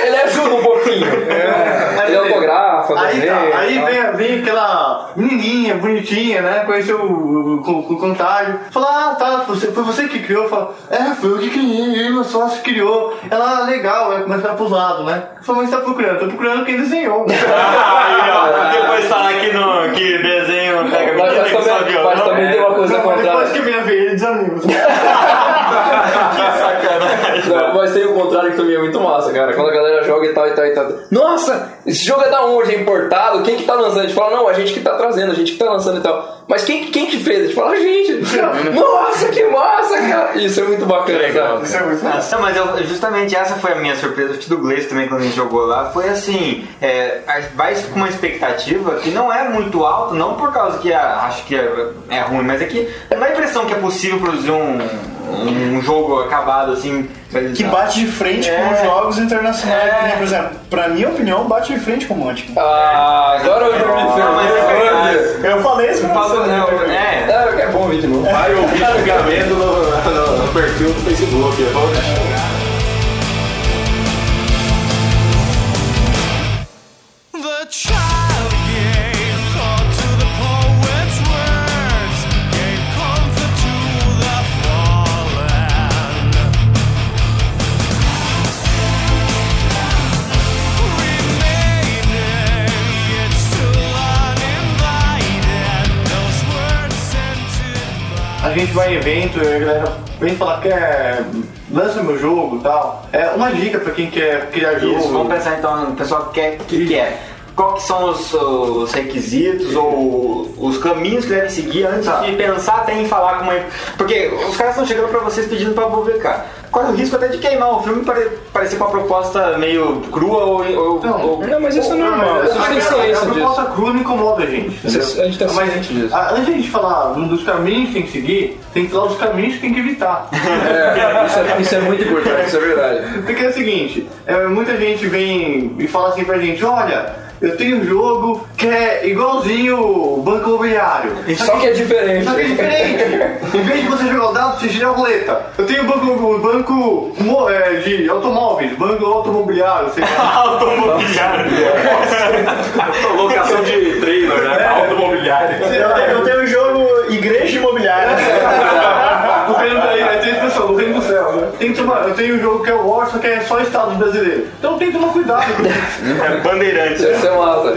um pouquinho. Ele autografa, Aí, desenha. tá, aí vem, vem aquela menininha bonitinha, né? Conheceu o, o, o, o contágio. Fala, ah, tá, você, foi você que criou? Fala, é, foi eu que criei, meu sócio criou. Ela, ah, legal, é, começa a pros lados, né? Fala, mas você tá procurando? Tô procurando quem desenhou. Aí, ó, depois falar que, no, que desenho pega Mas, menina mas que também, violão. mas também tem uma coisa Não, mas depois contrária. que a minha vez, ele desanima. Não, mas tem o contrário que também é muito massa, cara. Quando a galera joga e tal e tal e tal. Nossa, esse jogo é da onde? É importado? Quem que tá lançando? A gente fala, não, a gente que tá trazendo, a gente que tá lançando e tal. Mas quem, quem que fez? A gente fala, a gente. Nossa, que massa, cara. Isso é muito bacana, cara. Isso é muito massa. Não, mas eu- justamente essa foi a minha surpresa, acho que do Gleice também quando a gente jogou lá, foi assim, é, vai com uma expectativa que não é muito alta, não por causa que a- acho que é, é ruim, mas é que dá a impressão que é possível produzir um, um jogo acabado assim. Que bate de frente É. com os jogos internacionais. É. nem, Por exemplo, pra minha opinião, bate de frente com o Monte. Ah, agora eu dormi Não, mas é verdade. Eu falei isso pra Falou, você. não, né? é, É, é bom ouvir de novo. Vai ouvir xingamento no, no, no perfil do Facebook. A gente vai em evento e a galera vem falar que é, lança meu jogo e tal. É uma dica pra quem quer criar jogo. Isso, vamos pensar então no pessoal que quer, que quer. Qual que são os, os requisitos ou os caminhos que devem seguir antes de pensar até em falar com uma. Porque os caras estão chegando pra vocês pedindo pra publicar. Corre o risco até de queimar o filme para parecer com uma proposta meio crua ou. ou ou- Não, mas isso é normal. Isso a, tem a, ciência a disso. proposta crua me incomoda, gente. Isso- entendeu? a gente tá Mas, ciente disso. a- Antes de a gente falar dos caminhos que tem que seguir, tem que falar os caminhos que tem que evitar. É, isso, é, isso é muito importante, isso é verdade. Porque é o seguinte, é, muita gente vem e fala assim pra gente, olha, eu tenho um jogo que é igualzinho Banco Imobiliário. Só que é diferente. Só que é diferente. em vez de você jogar o dado, você gira a roleta. Eu tenho o banco, banco é, de automóveis, banco automobiliário, sei lá. Automobiliário. Locação de trailer, né? Automobiliário. Eu tenho, eu tenho o jogo Igreja Imobiliária. Do reino daí, aí tem expressão, do reino do céu, né? Tem que tomar, eu tenho um jogo que é o War, só que é só estados brasileiros. Então tem que tomar cuidado com isso. É Bandeirantes. Isso é massa.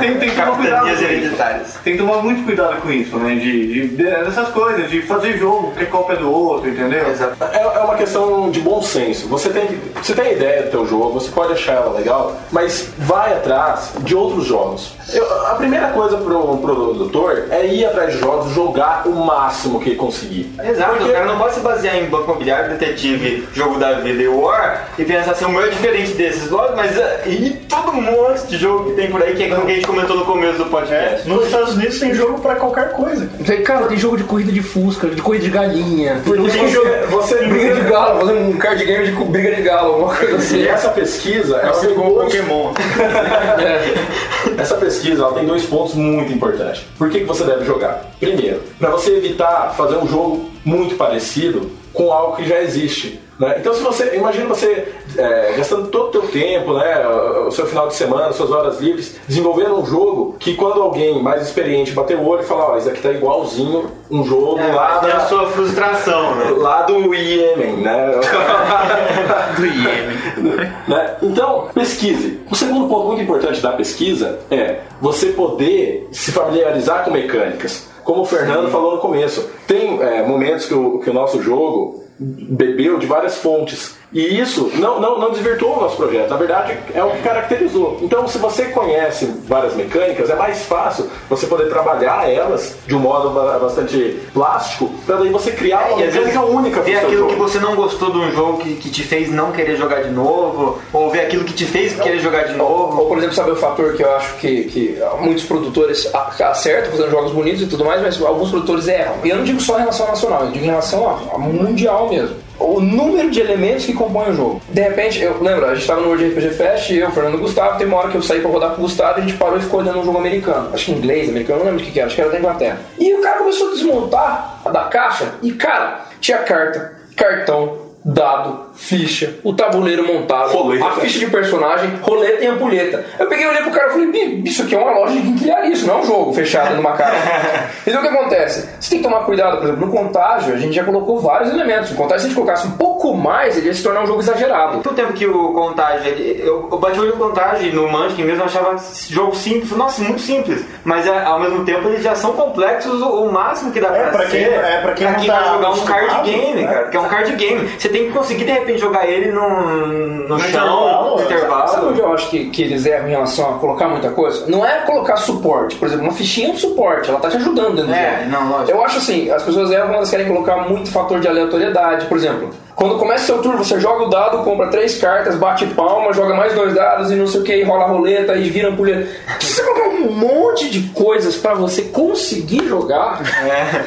Tem, tem que tomar cuidado. Capitanias com isso. hereditárias. Tem que tomar muito cuidado com isso, né? De, de, de- dessas coisas, de fazer jogo, que é é do outro, entendeu? É, é uma questão de bom senso. Você tem, você tem a ideia do teu jogo, você pode achar ela legal, mas vai atrás de outros jogos. Eu- a primeira coisa pro produtor é ir atrás de jogos, jogar o máximo que conseguir. Exato, Porque- o cara não pode se basear em Banco Imobiliário, Detetive, Jogo da Vida e War e pensar assim, o meu é diferente desses, lógico, mas ah, e todo um monte de jogo que tem por aí que é que a gente comentou no começo do podcast. Nos Estados Unidos tem jogo pra qualquer coisa. cara. Tem, cara, tem jogo de corrida de fusca, de corrida de galinha. Porque tem jogo, você- briga de galo, fazer um card game de briga de galo, alguma coisa assim. E essa pesquisa, ela tem como dois- Pokémon. Essa pesquisa ela tem dois pontos muito importantes. Por que, que você deve jogar? Primeiro, para você evitar fazer um jogo muito parecido com algo que já existe. né? Então, se você imagina você é, gastando todo o teu tempo, né, o seu final de semana, suas horas livres, desenvolvendo um jogo que quando alguém mais experiente bater o olho e falar, ó, isso aqui tá igualzinho um jogo É, lá, tem a da, sua frustração, né? lá do Iêmen, né? Do Iêmen. né? Então, pesquise. O segundo ponto muito importante da pesquisa é você poder se familiarizar com mecânicas. Como o Fernando falou no começo, tem é, momentos que o, que o nosso jogo bebeu de várias fontes. E isso não, não, não desvirtuou o nosso projeto. Na verdade, é o que caracterizou. Então, se você conhece várias mecânicas, é mais fácil você poder trabalhar elas de um modo ba- bastante plástico, para daí você criar uma E às mecânica vezes única pro seu aquilo jogo. que você não gostou de um jogo que, que te fez não querer jogar de novo, ou ver aquilo que te fez querer jogar de novo. Ou, por exemplo, sabe o fator que eu acho que, que muitos produtores acertam fazendo jogos bonitos e tudo mais, mas alguns produtores erram. E eu não digo só em relação ao nacional, eu digo em relação a, a mundial mesmo. O número de elementos que compõem o jogo. De repente, eu lembro, a gente tava no World RPG Fest, eu, Fernando Gustavo, tem uma hora que eu saí pra rodar com o Gustavo e a gente parou e ficou olhando um jogo americano. Acho que inglês, americano, não lembro o que, que era, acho que era da Inglaterra. E o cara começou a desmontar a da caixa e, cara, tinha carta, cartão, dado, ficha, o tabuleiro montado, Roleta. a ficha de personagem, roleta e ampulheta. Eu peguei, olhei pro cara e falei, "Bi, isso aqui é uma loja de quinquilharia, isso não é um jogo fechado numa caixa. então o que acontece? Você tem que tomar cuidado, por exemplo, no contágio, a gente já colocou vários elementos. No contágio, se a gente colocasse um pouco mais, ele ia se tornar um jogo exagerado. Todo tempo que o Contágio, eu, eu bati o olho no Contágio no Munchkin mesmo, eu achava esse jogo simples, nossa, muito simples. Mas é, ao mesmo tempo eles já são complexos o, o máximo que dá É, pra, pra ser. quem- é, pra quem não vai tá jogar um card game, né? cara, que é um card game. Você tem que conseguir de repente jogar ele no, no, chão, intervalo, no intervalo. Sabe onde eu acho que, que eles erram em relação a colocar muita coisa? Não é colocar suporte. Por exemplo, uma fichinha é um suporte, ela tá te ajudando dentro do É, jogo. não, lógico. Eu acho assim, as pessoas erram quando elas querem colocar muito fator de aleatoriedade. Por exemplo, quando começa seu turno, você joga o dado, compra três cartas, bate palma, joga mais dois dados e não sei o que, rola a roleta e vira ampulheta. Se você colocar um monte de coisas pra você conseguir jogar,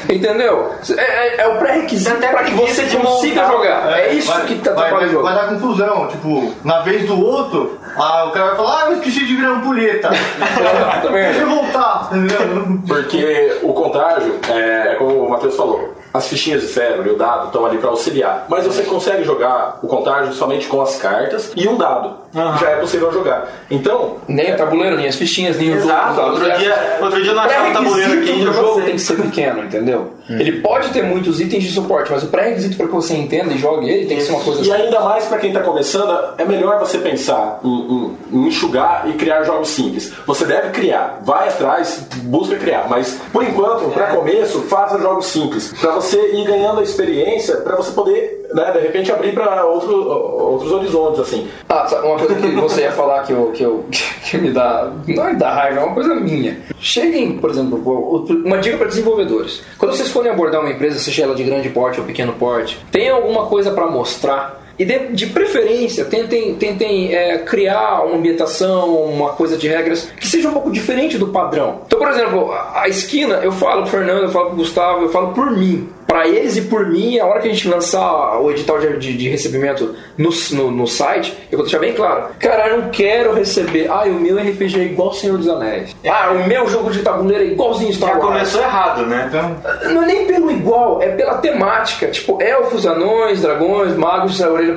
entendeu? É, é- é o pré-requisito Até pra que você consiga montar. jogar. É, isso vai, que tá vai, atrapalhando vai, o jogo. vai dar confusão, tipo, na vez do outro, ah, o cara vai falar, ah, eu esqueci de virar ampulheta. Também. Deixa eu voltar, entendeu? Porque o contágio, é, como o Matheus falou, as fichinhas de cérebro e o dado estão ali para auxiliar. Mas você consegue jogar o contágio somente com as cartas e um dado. Já é possível jogar. Então, Nem o tabuleiro, nem as fichinhas, nem os Exato. outros. Outro dia, outro dia eu não achava um tabuleiro aqui O e jogo você. tem que ser pequeno, entendeu? Ele pode ter muitos itens de suporte, mas o pré-requisito para que você entenda e jogue ele tem que ser uma coisa E assim. ainda mais para quem está começando, é melhor você pensar em, em- em enxugar e criar jogos simples. Você deve criar, vai atrás, busca criar, mas por enquanto, para começo, faça jogos simples, para você ir ganhando a experiência para você poder, né, de repente, abrir para outro, outros horizontes, assim. Ah, sabe, uma coisa que você ia falar que, eu, que, eu, que me dá. Não é da raiva, é uma coisa minha. Cheguem, por exemplo, uma dica para desenvolvedores. Quando vocês forem abordar uma empresa, seja ela de grande porte ou pequeno porte, tem alguma coisa para mostrar. E de, de preferência, tentem, tentem é, criar uma ambientação, uma coisa de regras que seja um pouco diferente do padrão. Então, por exemplo, a, a esquina, eu falo pro Fernando, eu falo pro Gustavo, eu falo por mim para eles e por mim, a hora que a gente lançar o edital de, de, de recebimento no, no, no, site, eu vou deixar bem claro. Cara, eu não quero receber. Ah, o meu RPG é igual Senhor dos Anéis. Ah, o meu jogo de tabuleiro é igualzinho Star Já Wars. começou errado, né? Então... Não é nem pelo igual, é pela temática. Tipo, elfos, anões, dragões, magos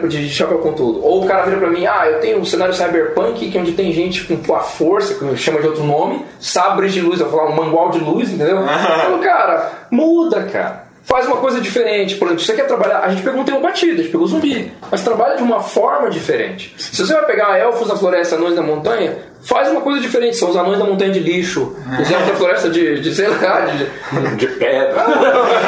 de chapéu com tudo. Ou o cara vira pra mim, ah, eu tenho um cenário cyberpunk que é onde tem gente com a força, que chama de outro nome, sabres de luz, eu vou falar um mangual de luz, entendeu? então, cara, muda, cara. Faz uma coisa diferente. Por exemplo, você quer trabalhar. A gente pegou um tema batido, a gente pegou zumbi. Mas trabalha de uma forma diferente. Se você vai pegar elfos da floresta, anões da montanha, faz uma coisa diferente. São os anões da montanha de lixo, os elfos da floresta de, de sei lá, de, de pedra.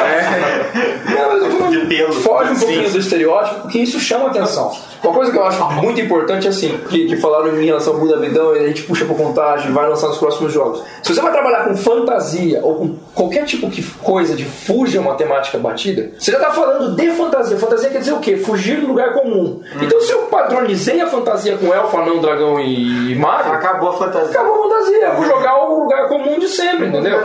é. de pelo. Foge um pouquinho do estereótipo, porque isso chama atenção. Uma coisa que eu acho muito importante, assim, que, que falaram em relação ao Buda Vidão, e a gente puxa por contagem, vai lançar nos próximos jogos. Se você vai trabalhar com fantasia ou com qualquer tipo de coisa de fuja uma temática batida, você já está falando de fantasia. Fantasia quer dizer o quê? Fugir do lugar comum. Então, se eu padronizei a fantasia com elfo, anão, dragão e mago, acabou a fantasia. Acabou a fantasia. Eu vou jogar o lugar comum de sempre, entendeu?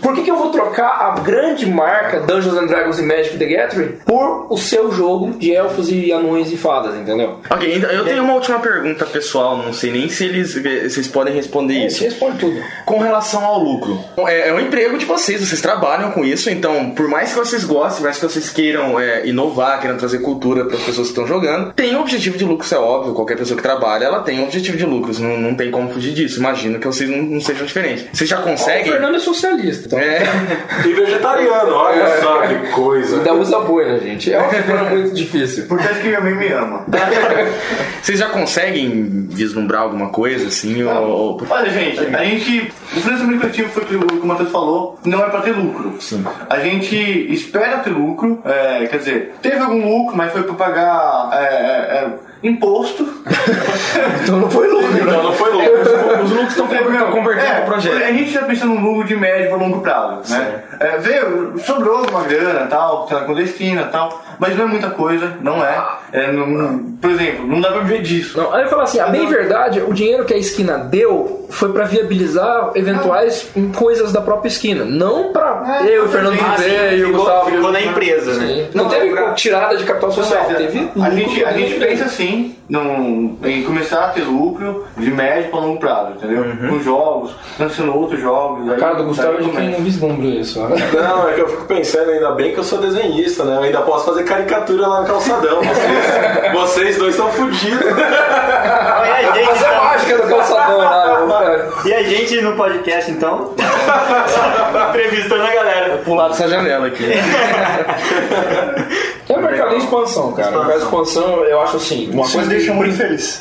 Por que, que eu vou trocar a grande marca Dungeons and Dragons e Magic the Gathering por o seu jogo de elfos e anões e fadas, entendeu? Ok, então eu tenho uma última pergunta pessoal, não sei nem se eles vocês podem responder É, isso. responde tudo. Com relação ao lucro. É, é um emprego de vocês, vocês trabalham com isso, então, por mais que vocês gostem, por mais que vocês queiram é, inovar, queiram trazer cultura para as pessoas que estão jogando, tem um objetivo de lucro, isso é óbvio, qualquer pessoa que trabalha, ela tem um objetivo de lucros, não, não tem como fugir disso. Imagino que vocês não, não sejam diferentes. Vocês já O conseguem. Fernando é socialista. Então. É. E vegetariano, olha É. só que coisa. Ainda usa boi, né, gente? É uma figura muito difícil. Importante que minha mãe me ama. Vocês já conseguem vislumbrar alguma coisa assim? Ou, ou- Olha, gente, a gente. O financiamento coletivo foi o que o Matheus falou, não é pra ter lucro. Sim. A gente espera ter lucro, é, quer dizer, teve algum lucro, mas foi pra pagar é, é, é, imposto. então não foi lucro, Então não foi lucro. Os lucros estão convertendo É, o projeto. A gente tá pensando num lucro de médio para longo prazo, né? É, veio, sobrou alguma grana tal, lá, clandestina tal, mas não é muita coisa, não é. É, não- não- por exemplo, não dá pra viver disso. Não, aí eu falo assim, a bem verdade, o dinheiro que a esquina deu foi pra viabilizar eventuais coisas da própria esquina, não pra É, eu e o Fernando ah, sim, viver e o Gustavo. ficou na empresa, né? Não, Não, teve pra- tirada de capital social, Não, mas, teve a gente, a pra gente pensa assim num, em começar a ter lucro de médio para longo prazo, entendeu? Com jogos, lançando outros jogos. A aí- cara do Gustavo é de quem não vislumbra isso. né? Não, é que eu fico pensando, ainda bem que eu sou desenhista, né? Eu ainda posso fazer caricatura lá no calçadão. Vocês, vocês dois estão fodidos. Olha a gente, Fazer então. mágica do calçadão lá. E a gente no podcast, então? Entrevistando a galera. pular dessa janela aqui. É o mercado em expansão, cara. O mercado em expansão, eu acho assim, uma Isso me coisa deixa que- muito feliz.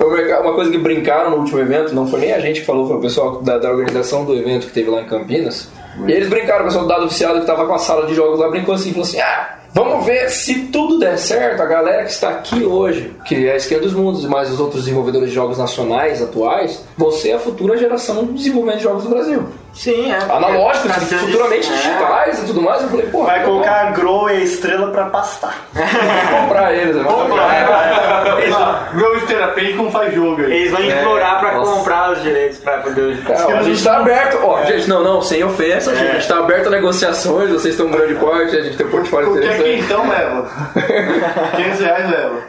O mercado- Uma coisa que brincaram no último evento, não foi nem a gente que falou, foi o pessoal da, da organização do evento que teve lá em Campinas. E eles brincaram, o pessoal do dado oficial que tava com a sala de jogos lá brincou assim, falou assim: ah, vamos ver se tudo der certo, a galera que está aqui hoje, que é a Esquerda dos Mundos e mais os outros desenvolvedores de jogos nacionais atuais, vão ser a futura geração de desenvolvimento de jogos do Brasil. Sim, é. Analógicos, Tá sendo futuramente é. digitais e tudo mais. Eu falei, pô, Vai colocar a Grow e a estrela pra pastar. vamos comprar eles, né? vamos comprar. Eles vão, Meu esterapente como faz jogo aí. eles vão implorar pra comprar os direitos pra poder. Não, a gente tá aberto, ó, gente, não, não, sem ofensa, gente, a gente tá aberto a negociações, vocês estão um grande porte, a gente tem um portfólio Qualquer interessante. quentão leva. 500 reais leva.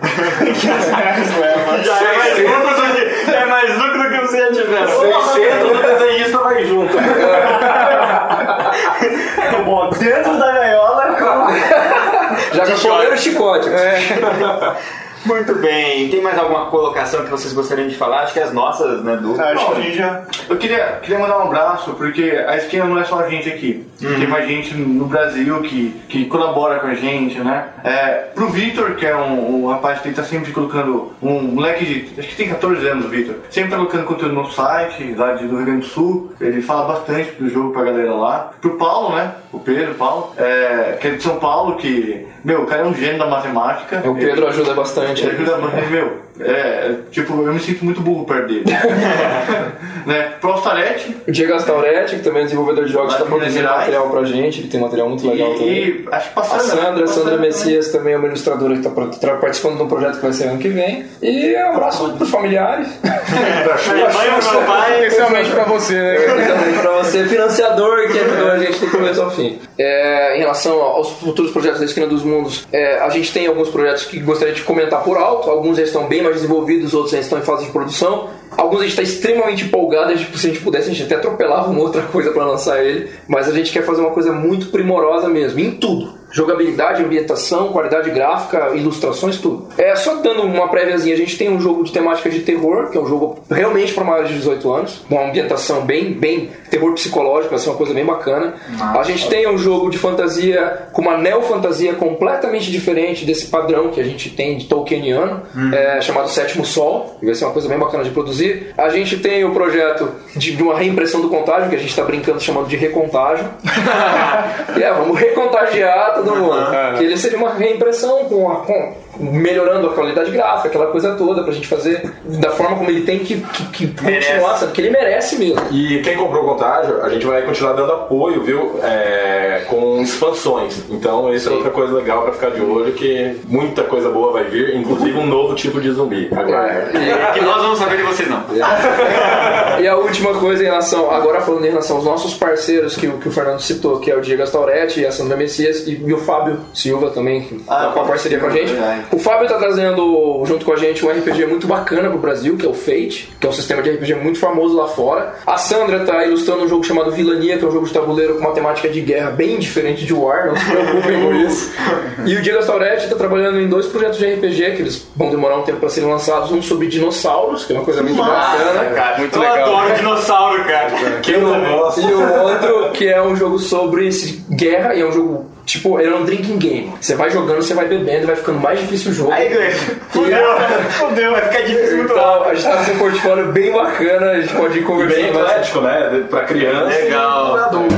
Já é mais lucro do que, é mais lucro que você já tiver. 600 o desenhista vai junto. Bom, dentro da gaiola, Já com coleiro chicote. Muito bem. Tem mais alguma colocação que vocês gostariam de falar? Acho que as nossas, né, Du? Acho que a gente já. Eu queria, queria mandar um abraço, porque a esquina não é só a gente aqui. Tem mais gente no Brasil que, que colabora com a gente, né? É, pro Vitor, que é um, um rapaz que tá sempre colocando. Um moleque de. Acho que tem 14 anos, Vitor. Sempre tá colocando conteúdo no site, lá de, do Rio Grande do Sul. Ele fala bastante do jogo pra galera lá. Pro Paulo, né? O Pedro, Paulo, é, que é de São Paulo, que. Meu, o cara é um gênio da matemática. O Pedro ajuda bastante. Ele ajuda bastante, meu. É, tipo, eu me sinto muito burro perto dele. né? Pro Alstarete, O Diego Astauretti, que também é desenvolvedor de jogos, está produzindo material pra gente, ele tem material muito legal também. e, e acho que A passando. Sandra, a Sandra Messias também é uma ilustradora que está participando de um projeto que vai ser ano que vem. E um abraço pros familiares. Minha mãe e meu pai. Especialmente pra você, né? Também para você, financiador, que ajudou a gente do começo ao fim. É, em relação aos futuros projetos da Esquina dos Mundos, é, a gente tem alguns projetos que gostaria de comentar por alto. Alguns já estão bem mais desenvolvidos, outros já estão em fase de produção. Alguns a gente está extremamente empolgado, a se a gente pudesse, a gente até atropelava uma outra coisa para lançar ele. Mas a gente quer fazer uma coisa muito primorosa mesmo, em tudo. Jogabilidade, ambientação, qualidade gráfica, ilustrações, tudo. É, só dando uma préviazinha, a gente tem um jogo de temática de terror, que é um jogo realmente para maiores de 18 anos, uma ambientação bem, bem terror psicológico, vai ser uma coisa bem bacana. A gente tem um jogo de fantasia com uma neofantasia completamente diferente desse padrão que a gente tem de Tolkieniano, é, chamado Sétimo Sol, que vai ser uma coisa bem bacana de produzir. A gente tem o projeto de, de uma reimpressão do contágio, que a gente está brincando chamando de recontágio. é, vamos recontagiar mundo. Que ele seria uma reimpressão com, a- com- melhorando a qualidade gráfica, aquela coisa toda, pra gente fazer da forma como ele tem que, que, que continuar, sabe? que ele merece mesmo. E quem comprou o contágio, a gente vai continuar dando apoio, viu? É, com expansões. Então, isso é outra coisa legal pra ficar de olho, que muita coisa boa vai vir, inclusive um novo tipo de zumbi. Agora. Que nós vamos saber de vocês não. E a última coisa em relação, agora falando em relação aos nossos parceiros que, o- que o Fernando citou, que é o Diego Astauretti, a Sandra Messias e, e o Fábio Silva também, que Ah, tá com a parceria com a gente. O Fábio tá trazendo junto com a gente um RPG muito bacana pro Brasil, que é o Fate, que é um sistema de RPG muito famoso lá fora. A Sandra tá ilustrando um jogo chamado Vilania, que é um jogo de tabuleiro com uma temática de guerra bem diferente de War, não se preocupem com isso. E o Diego Astauretti tá trabalhando em dois projetos de RPG, que eles vão demorar um tempo para serem lançados, um sobre dinossauros, que é uma coisa muito bacana. cara. Muito eu legal. adoro dinossauro, cara. Não gosta? E o outro que é um jogo sobre guerra e é um jogo tipo, ele é um drinking game. Você vai jogando, você vai bebendo, vai ficando mais difícil o jogo. Aí, Gleice, fudeu. Fudeu, vai ficar difícil muito Então, a gente tá com um portfólio bem bacana, a gente pode ir E conversando. bem eclético, né? Pra criança Legal. e pra adulto.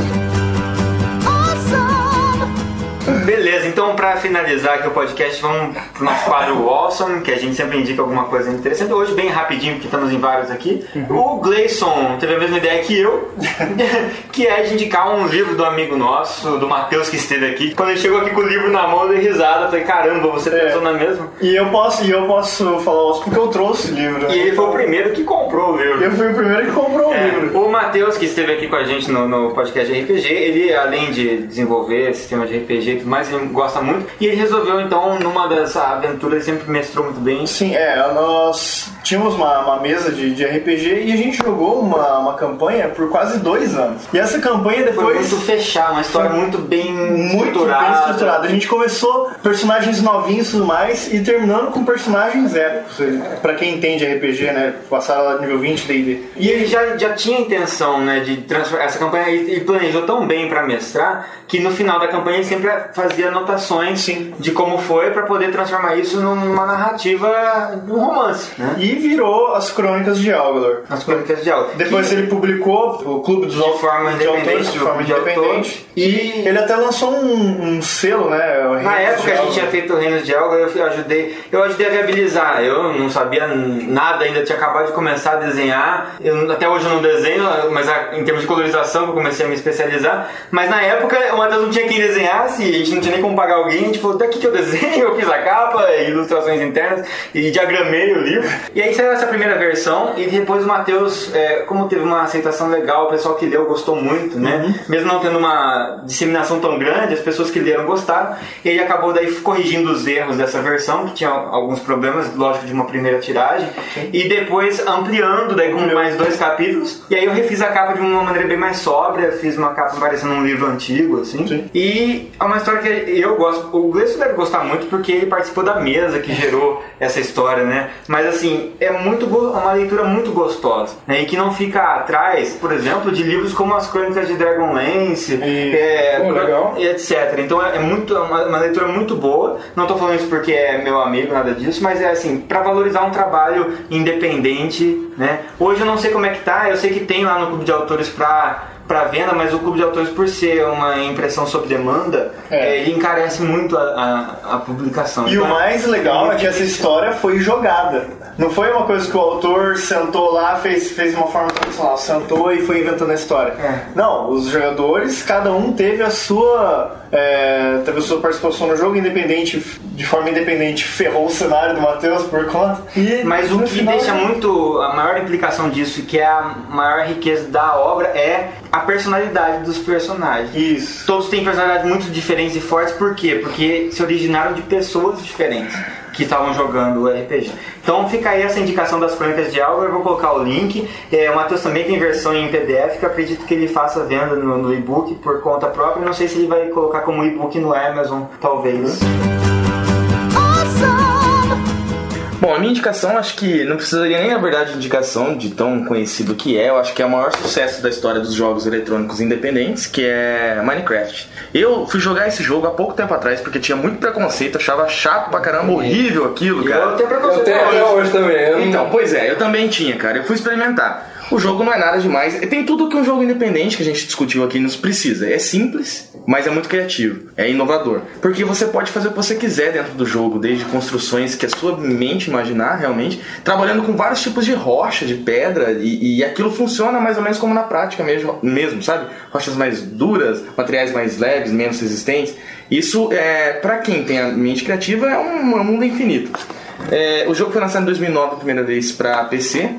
Beleza, então pra finalizar aqui o podcast, vamos pro nosso quadro Awesome, que a gente sempre indica alguma coisa interessante. Hoje, bem rapidinho, porque estamos em vários aqui. O Gleison teve a mesma ideia que eu, que é de indicar um livro do amigo nosso, do Matheus, que esteve aqui. Quando ele chegou aqui com o livro na mão, eu dei risada. Falei, caramba, você É. pensou na mesma? E eu posso, e eu posso falar isso porque eu trouxe o livro. né? E ele foi o primeiro que comprou o livro. Eu fui o primeiro que comprou o É, livro. o Matheus, que esteve aqui com a gente no, no podcast de RPG, ele, além de desenvolver sistema de RPG e tudo mais, ele gosta muito. E ele resolveu, então, numa das aventuras, ele sempre mestrou muito bem. Sim, é, nós tínhamos uma, uma mesa de, de RPG e a gente jogou uma, uma campanha por quase dois anos. E essa campanha Foi depois. muito fechar, uma história muito bem muito estruturada. bem estruturada. A gente começou personagens novinhos e tudo mais e terminando com personagens épicos. Pra quem entende RPG, né? Passaram lá do nível 20 D&D. E ele já, já tinha intenção, né, de transformar essa campanha, ele planejou tão bem pra mestrar, que no final da campanha ele sempre fazia anotações de como foi pra poder transformar isso numa narrativa, num romance, né? E virou as Crônicas de Algador. As Crônicas de Algo. Depois ele publicou o Clube dos De forma de independente, autores, de forma de autores. independente. E ele até lançou um, um selo, né? Na época a gente tinha feito o Reinos de Alga, eu ajudei, eu ajudei a viabilizar. Eu não sabia nada ainda, tinha acabado de começar a desenhar. Eu, até hoje eu não desenho, mas em termos de colorização que eu comecei a me especializar. Mas na época o Matheus não tinha quem desenhasse, a gente não tinha nem como pagar alguém. A gente falou, daqui que eu desenho, eu fiz a capa, ilustrações internas e diagramei o livro. E aí saiu essa primeira versão e depois o Matheus, é, como teve uma aceitação legal, o pessoal que leu gostou muito, né? Mesmo não tendo uma disseminação tão grande, as pessoas que leram gostaram. E ele acabou daí corrigindo os erros dessa versão, que tinha alguns problemas, lógico, de uma primeira tiragem. E depois ampliando daí com mais dois capítulos. E aí eu refiz a capa de uma maneira bem mais sóbria, fiz uma capa parecendo um livro antigo, assim. E é uma história que eu gosto. O Gleison deve gostar muito porque ele participou da mesa que gerou essa história, né? Mas assim, é muito uma leitura muito gostosa, né? E que não fica atrás, por exemplo, de livros como as Crônicas de Dragonlance, é, Pô, e etc. Então é, é muito, é uma, uma leitura muito boa. Não tô falando isso porque é meu amigo, nada disso, mas é assim, para valorizar um trabalho independente, né? Hoje eu não sei como é que tá, eu sei que tem lá no Clube de Autores pra para venda, mas o Clube de Autores, por ser uma impressão sob demanda, É. eh, ele encarece muito a, a, a publicação. E Então, o mais legal é que essa história foi jogada. Não foi uma coisa que o autor sentou lá, fez, fez uma forma tradicional, sentou e foi inventando a história. Não, os jogadores, cada um teve a sua. É, teve a sua participação no jogo, independente, de forma independente, ferrou o cenário do Matheus por conta. E Mas o que final- deixa muito. A maior implicação disso, e que é a maior riqueza da obra, é a personalidade dos personagens. Isso. Todos têm personalidades muito diferentes e fortes, por quê? Porque se originaram de pessoas diferentes que estavam jogando o RPG. Então fica aí essa indicação das crônicas de Álvaro, eu vou colocar o link. É, o Matheus também tem versão em PDF, que eu acredito que ele faça venda no, no e-book por conta própria. Não sei se ele vai colocar como e-book no Amazon, talvez. Bom, a minha indicação acho que não precisaria nem, na verdade, de indicação de tão conhecido que é. Eu acho que é o maior sucesso da história dos jogos eletrônicos independentes, que é Minecraft. Eu fui jogar esse jogo há pouco tempo atrás porque tinha muito preconceito, achava chato pra caramba, horrível aquilo, cara. Eu tenho preconceito Eu tenho até hoje também. eu não- Então, pois é, eu também tinha, cara. Eu fui experimentar. O jogo não é nada demais. Tem tudo que um jogo independente que a gente discutiu aqui nos precisa. É simples, mas é muito criativo. É inovador. Porque você pode fazer o que você quiser dentro do jogo, desde construções que a sua mente imaginar realmente, trabalhando com vários tipos de rocha, de pedra, e, e aquilo funciona mais ou menos como na prática mesmo, mesmo, sabe? Rochas mais duras, materiais mais leves, menos resistentes. Isso, é, para quem tem a mente criativa, é um, é um mundo infinito. É, o jogo foi lançado em 2009 a primeira vez para PC,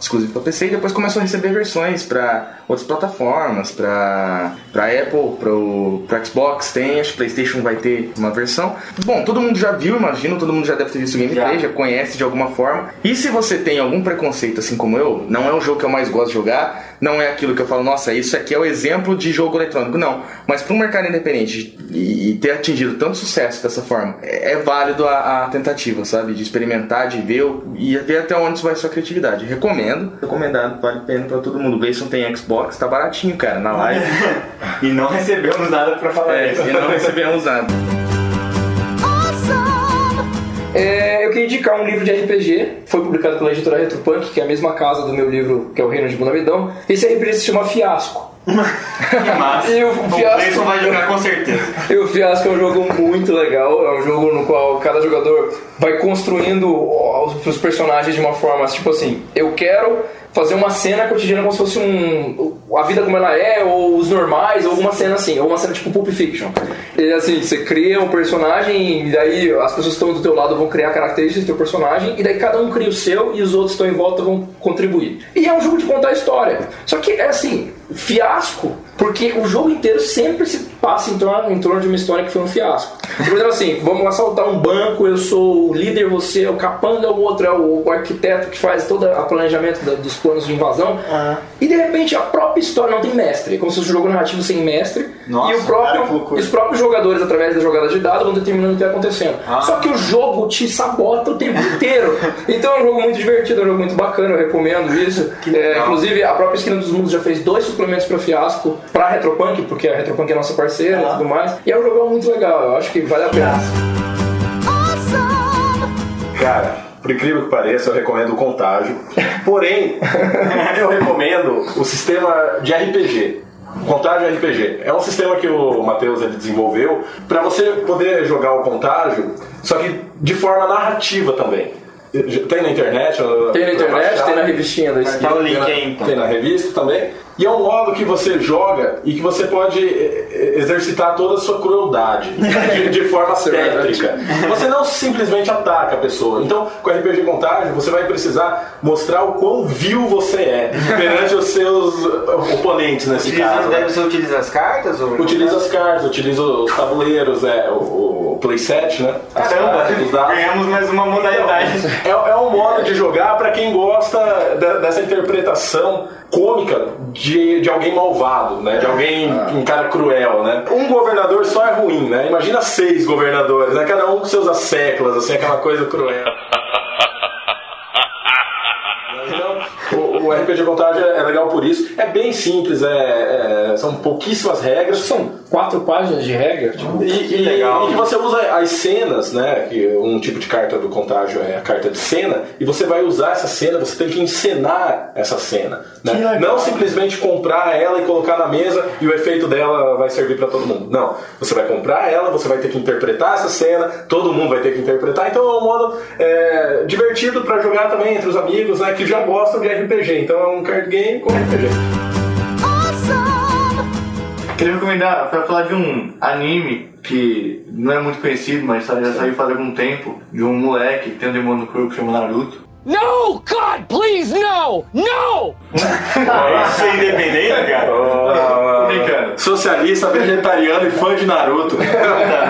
exclusivo para PC, e depois começou a receber versões para outras plataformas, para para Apple, pro, pro Xbox tem, acho que PlayStation vai ter uma versão. Bom, todo mundo já viu, imagino, todo mundo já deve ter visto o gameplay, já. conhece de alguma forma. E se você tem algum preconceito assim como eu, não é o jogo que eu mais gosto de jogar, não é aquilo que eu falo, nossa, isso aqui é o exemplo de jogo eletrônico, não. Mas para um mercado independente e, ter atingido tanto sucesso dessa forma, é, é válido a, a tentativa, sabe? De experimentar, de ver o- e ver até onde vai a sua criatividade. Recomendo, recomendado, vale a pena pra todo mundo. O Gleison tem Xbox, tá baratinho, cara, na live. E não recebemos nada pra falar É, isso. e não recebemos nada. É, eu queria indicar um livro de RPG, foi publicado pela editora Retropunk, que é a mesma casa do meu livro, que é o Reino de Bonamidão. Esse RPG se chama Fiasco. Que massa. E o Fiasco- vai jogar com certeza. E o Fiasco é um jogo muito legal, é um jogo no qual cada jogador vai construindo os personagens de uma forma, tipo assim, eu quero fazer uma cena cotidiana como se fosse um a vida como ela é ou os normais ou alguma cena assim ou uma cena tipo Pulp Fiction. E assim você cria um personagem e daí as pessoas que estão do teu lado vão criar características do teu personagem e daí cada um cria o seu e os outros que estão em volta vão contribuir. E é um jogo de contar história. Só que é assim fiasco porque o jogo inteiro sempre se passa em torno, em torno de uma história que foi um fiasco. Por exemplo, assim, vamos assaltar um banco, eu sou o líder, você é o capanga, o outro é o, o arquiteto que faz todo o planejamento da- dos planos de invasão. E de repente a própria história não tem mestre, é como se fosse um jogo narrativo sem mestre. Nossa, e o próprio, cara, que loucura. os próprios jogadores, através da jogada de dado, vão determinando o que vai acontecendo. Só que o jogo te sabota o tempo inteiro. Então é um jogo muito divertido, é um jogo muito bacana, eu recomendo isso. É, inclusive, a própria Esquina dos Mundos já fez dois suplementos para Fiasco, para Retropunk, porque a Retropunk é nossa parceira e tudo mais. E é um jogo muito legal, eu acho que vale a pena. Cara, por incrível que pareça, eu recomendo o Contágio. Porém, eu recomendo o sistema de RPG. Contágio RPG. É um sistema que o Matheus ele desenvolveu para você poder jogar o Contágio, só que de forma narrativa também. Tem na internet? Tem na internet, baixar? tem na revistinha da esquina. Tá o link Tem na- aí, então. Tem na revista também. E é um modo que você joga e que você pode eh, eh, exercitar toda a sua crueldade de, de forma técnica. Você não simplesmente ataca a pessoa. Então, com RPG Contágio, você vai precisar mostrar o quão vil você é perante os seus eh, oponentes nesse Utilizando, caso. daí né? você utiliza as cartas? Ou... Utiliza as cartas, utiliza os tabuleiros, é, o, o playset, né? As Caramba, cartas, os dados. ganhamos mais uma modalidade. É, é um modo de jogar para quem gosta de- dessa interpretação cômica de, de alguém malvado, né? De alguém, um cara cruel, né? Um governador só é ruim, né? Imagina seis governadores, né? Cada um com seus asseclas, assim, aquela coisa cruel. Então, o, o RPG Contagem é legal por isso. É bem simples, é, é- são pouquíssimas regras. São quatro páginas de regra. Tipo, E, e- legal. e que você usa as cenas, né? Que um tipo de carta do contágio é a carta de cena, e você vai usar essa cena, você tem que encenar essa cena. né? Não simplesmente comprar ela e colocar na mesa e o efeito dela vai servir para todo mundo. Não. Você vai comprar ela, você vai ter que interpretar essa cena, todo mundo vai ter que interpretar. Então é um modo é, divertido para jogar também entre os amigos né, que já gostam de RPG. Então é um card game com RPG. Queria recomendar pra falar de um anime que não é muito conhecido, mas já saiu faz algum tempo, de um moleque que tem um demônio no corpo que chama Naruto. No! God, please, no! No! Isso é independente, cara. Ah, brincando. Socialista, vegetariano e fã de Naruto.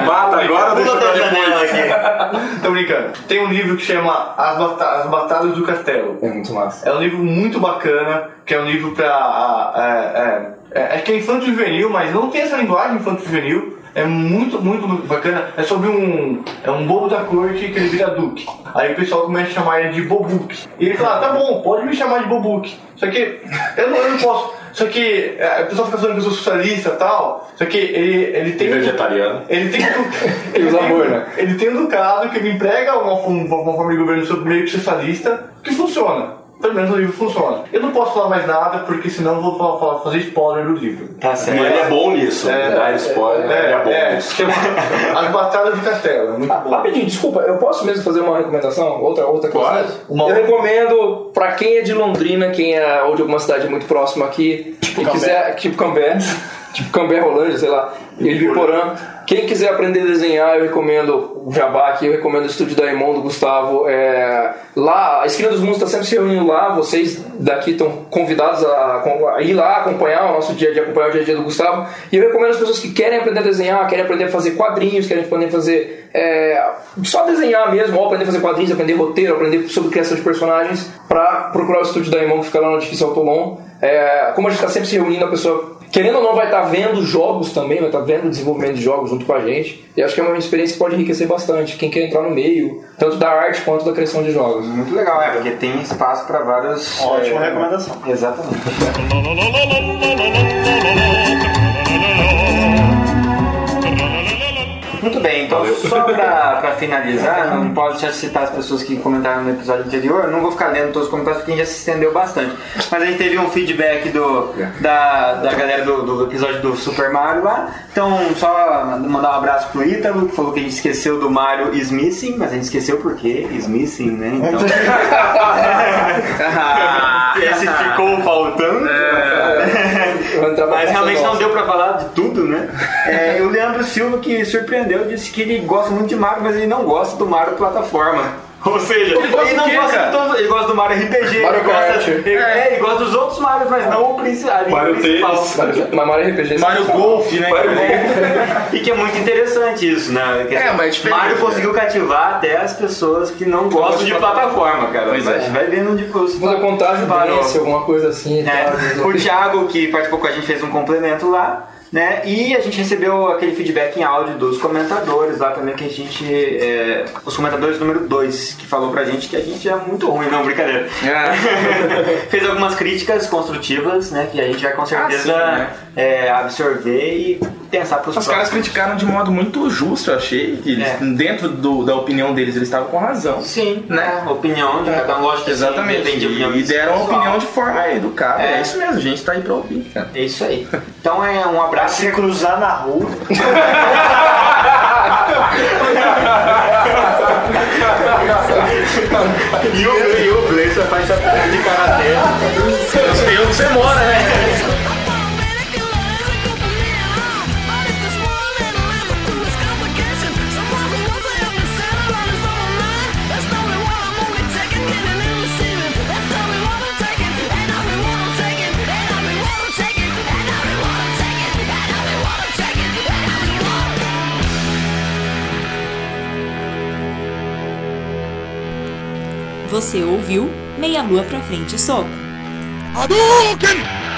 Mata agora ou deixa pra depois? aqui. Tô brincando. Tem um livro que chama As, Bata As Batalhas do Castelo. É muito massa. É um livro muito bacana, que é um livro pra. ah, é, é, é, é que é infanto juvenil, mas não tem essa linguagem infanto juvenil. É muito, muito, muito bacana. É sobre um. É um bobo da corte que ele vira duque. Aí o pessoal começa a chamar ele de Bobuque. E ele fala, tá bom, pode me chamar de Bobuque. Só que eu não, eu não posso. Só que é, o pessoal fica falando que eu sou socialista e tal. Só que ele, ele tem. E vegetariano. Ele tem. Ele usa amor, né? Ele tem um ducado que ele emprega uma, uma, uma forma de governo sobre meio que socialista que funciona. Pelo menos o livro funciona. Eu não posso falar mais nada porque senão eu vou falar- falar- fazer spoiler do livro. Tá E certo. ele é bom nisso. É, Dá spoiler, ele é bom é, nisso. As Batalhas do Castelo. É muito bom. Rapidinho, desculpa, eu posso mesmo fazer uma recomendação? Outra, outra coisa? Pode. Uma- Eu recomendo pra quem é de Londrina, quem é ou de alguma cidade muito próxima aqui, e quiser, tipo Cambé, tipo Cambé Rolândia, sei lá, Ibiporã. Quem quiser aprender a desenhar, eu recomendo o Jabá aqui, eu recomendo o estúdio da Imon do Gustavo. É, lá, a Esquina dos Mundos está sempre se reunindo lá, vocês daqui estão convidados a, a ir lá acompanhar o nosso dia a dia, acompanhar o dia a dia do Gustavo. E eu recomendo as pessoas que querem aprender a desenhar, querem aprender a fazer quadrinhos, querem aprender a fazer é, só desenhar mesmo, ou aprender a fazer quadrinhos, aprender roteiro, aprender sobre criação de personagens, para procurar o estúdio da Imon que fica lá no Edifício Autolon. É, como a gente está sempre se reunindo, a pessoa querendo ou não vai estar vendo jogos também, vai estar vendo o desenvolvimento de jogos junto com a gente. E acho que é uma experiência que pode enriquecer bastante. Quem quer entrar no meio, tanto da arte quanto da criação de jogos. Muito legal, é, porque tem espaço para vários. Ótima é, recomendação. Exatamente. Muito bem, então só pra, pra finalizar, não posso já citar as pessoas que comentaram no episódio anterior, não vou ficar lendo todos os comentários porque a gente já se estendeu bastante. Mas a gente teve um feedback do, da, da galera do, do episódio do Super Mario lá. Então, só mandar um abraço pro Ítalo, que falou que a gente esqueceu do Mario Smithing, mas a gente esqueceu por quê? Smithing, né? Então. Esse ficou faltando. Mas realmente não deu pra falar de tudo, né? É, e o Leandro Silva, que surpreendeu, disse que ele gosta muito de Mario, mas ele não gosta do Mario plataforma. Ou seja, ele, gosta do não gosta de todos, ele gosta do Mario RPG, Mario ele, gosta, Kart. ele, é, ele gosta dos outros Marios, mas não o principal. Mario principal. Tênis. Mas Mario RPG. Mario Golf, né? Mario e que é muito interessante isso, né? Que, É, mas é diferente, Mario né? conseguiu cativar até as pessoas que não gostam de plataforma, cara. Pois Mas é. vai vendo onde custa. Fazer contágio Parou. alguma coisa assim. É, tal. o Thiago, que participou com a gente, fez um complemento lá, né? E a gente recebeu aquele feedback em áudio dos comentadores lá também, que a gente. é, os comentadores número 2, que falou pra gente que a gente é muito ruim, não, brincadeira. fez algumas críticas construtivas, né? Que a gente vai com certeza sim, né? É, absorver e pensar pros Os caras próximos. criticaram de modo muito justo, eu achei. Que eles, É. dentro do- da opinião deles, eles estavam com razão. Sim, Né? né? Opinião de cada um, lógico Exatamente. sim, depende de opinião E deram uma pessoal. opinião de forma educada. É. É. isso mesmo, a gente tá aí pra ouvir, cara. É isso aí. Então é um abraço. Se cruzar na rua. E o, e o Blazer faz chapéu de karatê. Eu sei onde você mora, né? Você ouviu Meia Lua pra Frente Soco. Hadouken!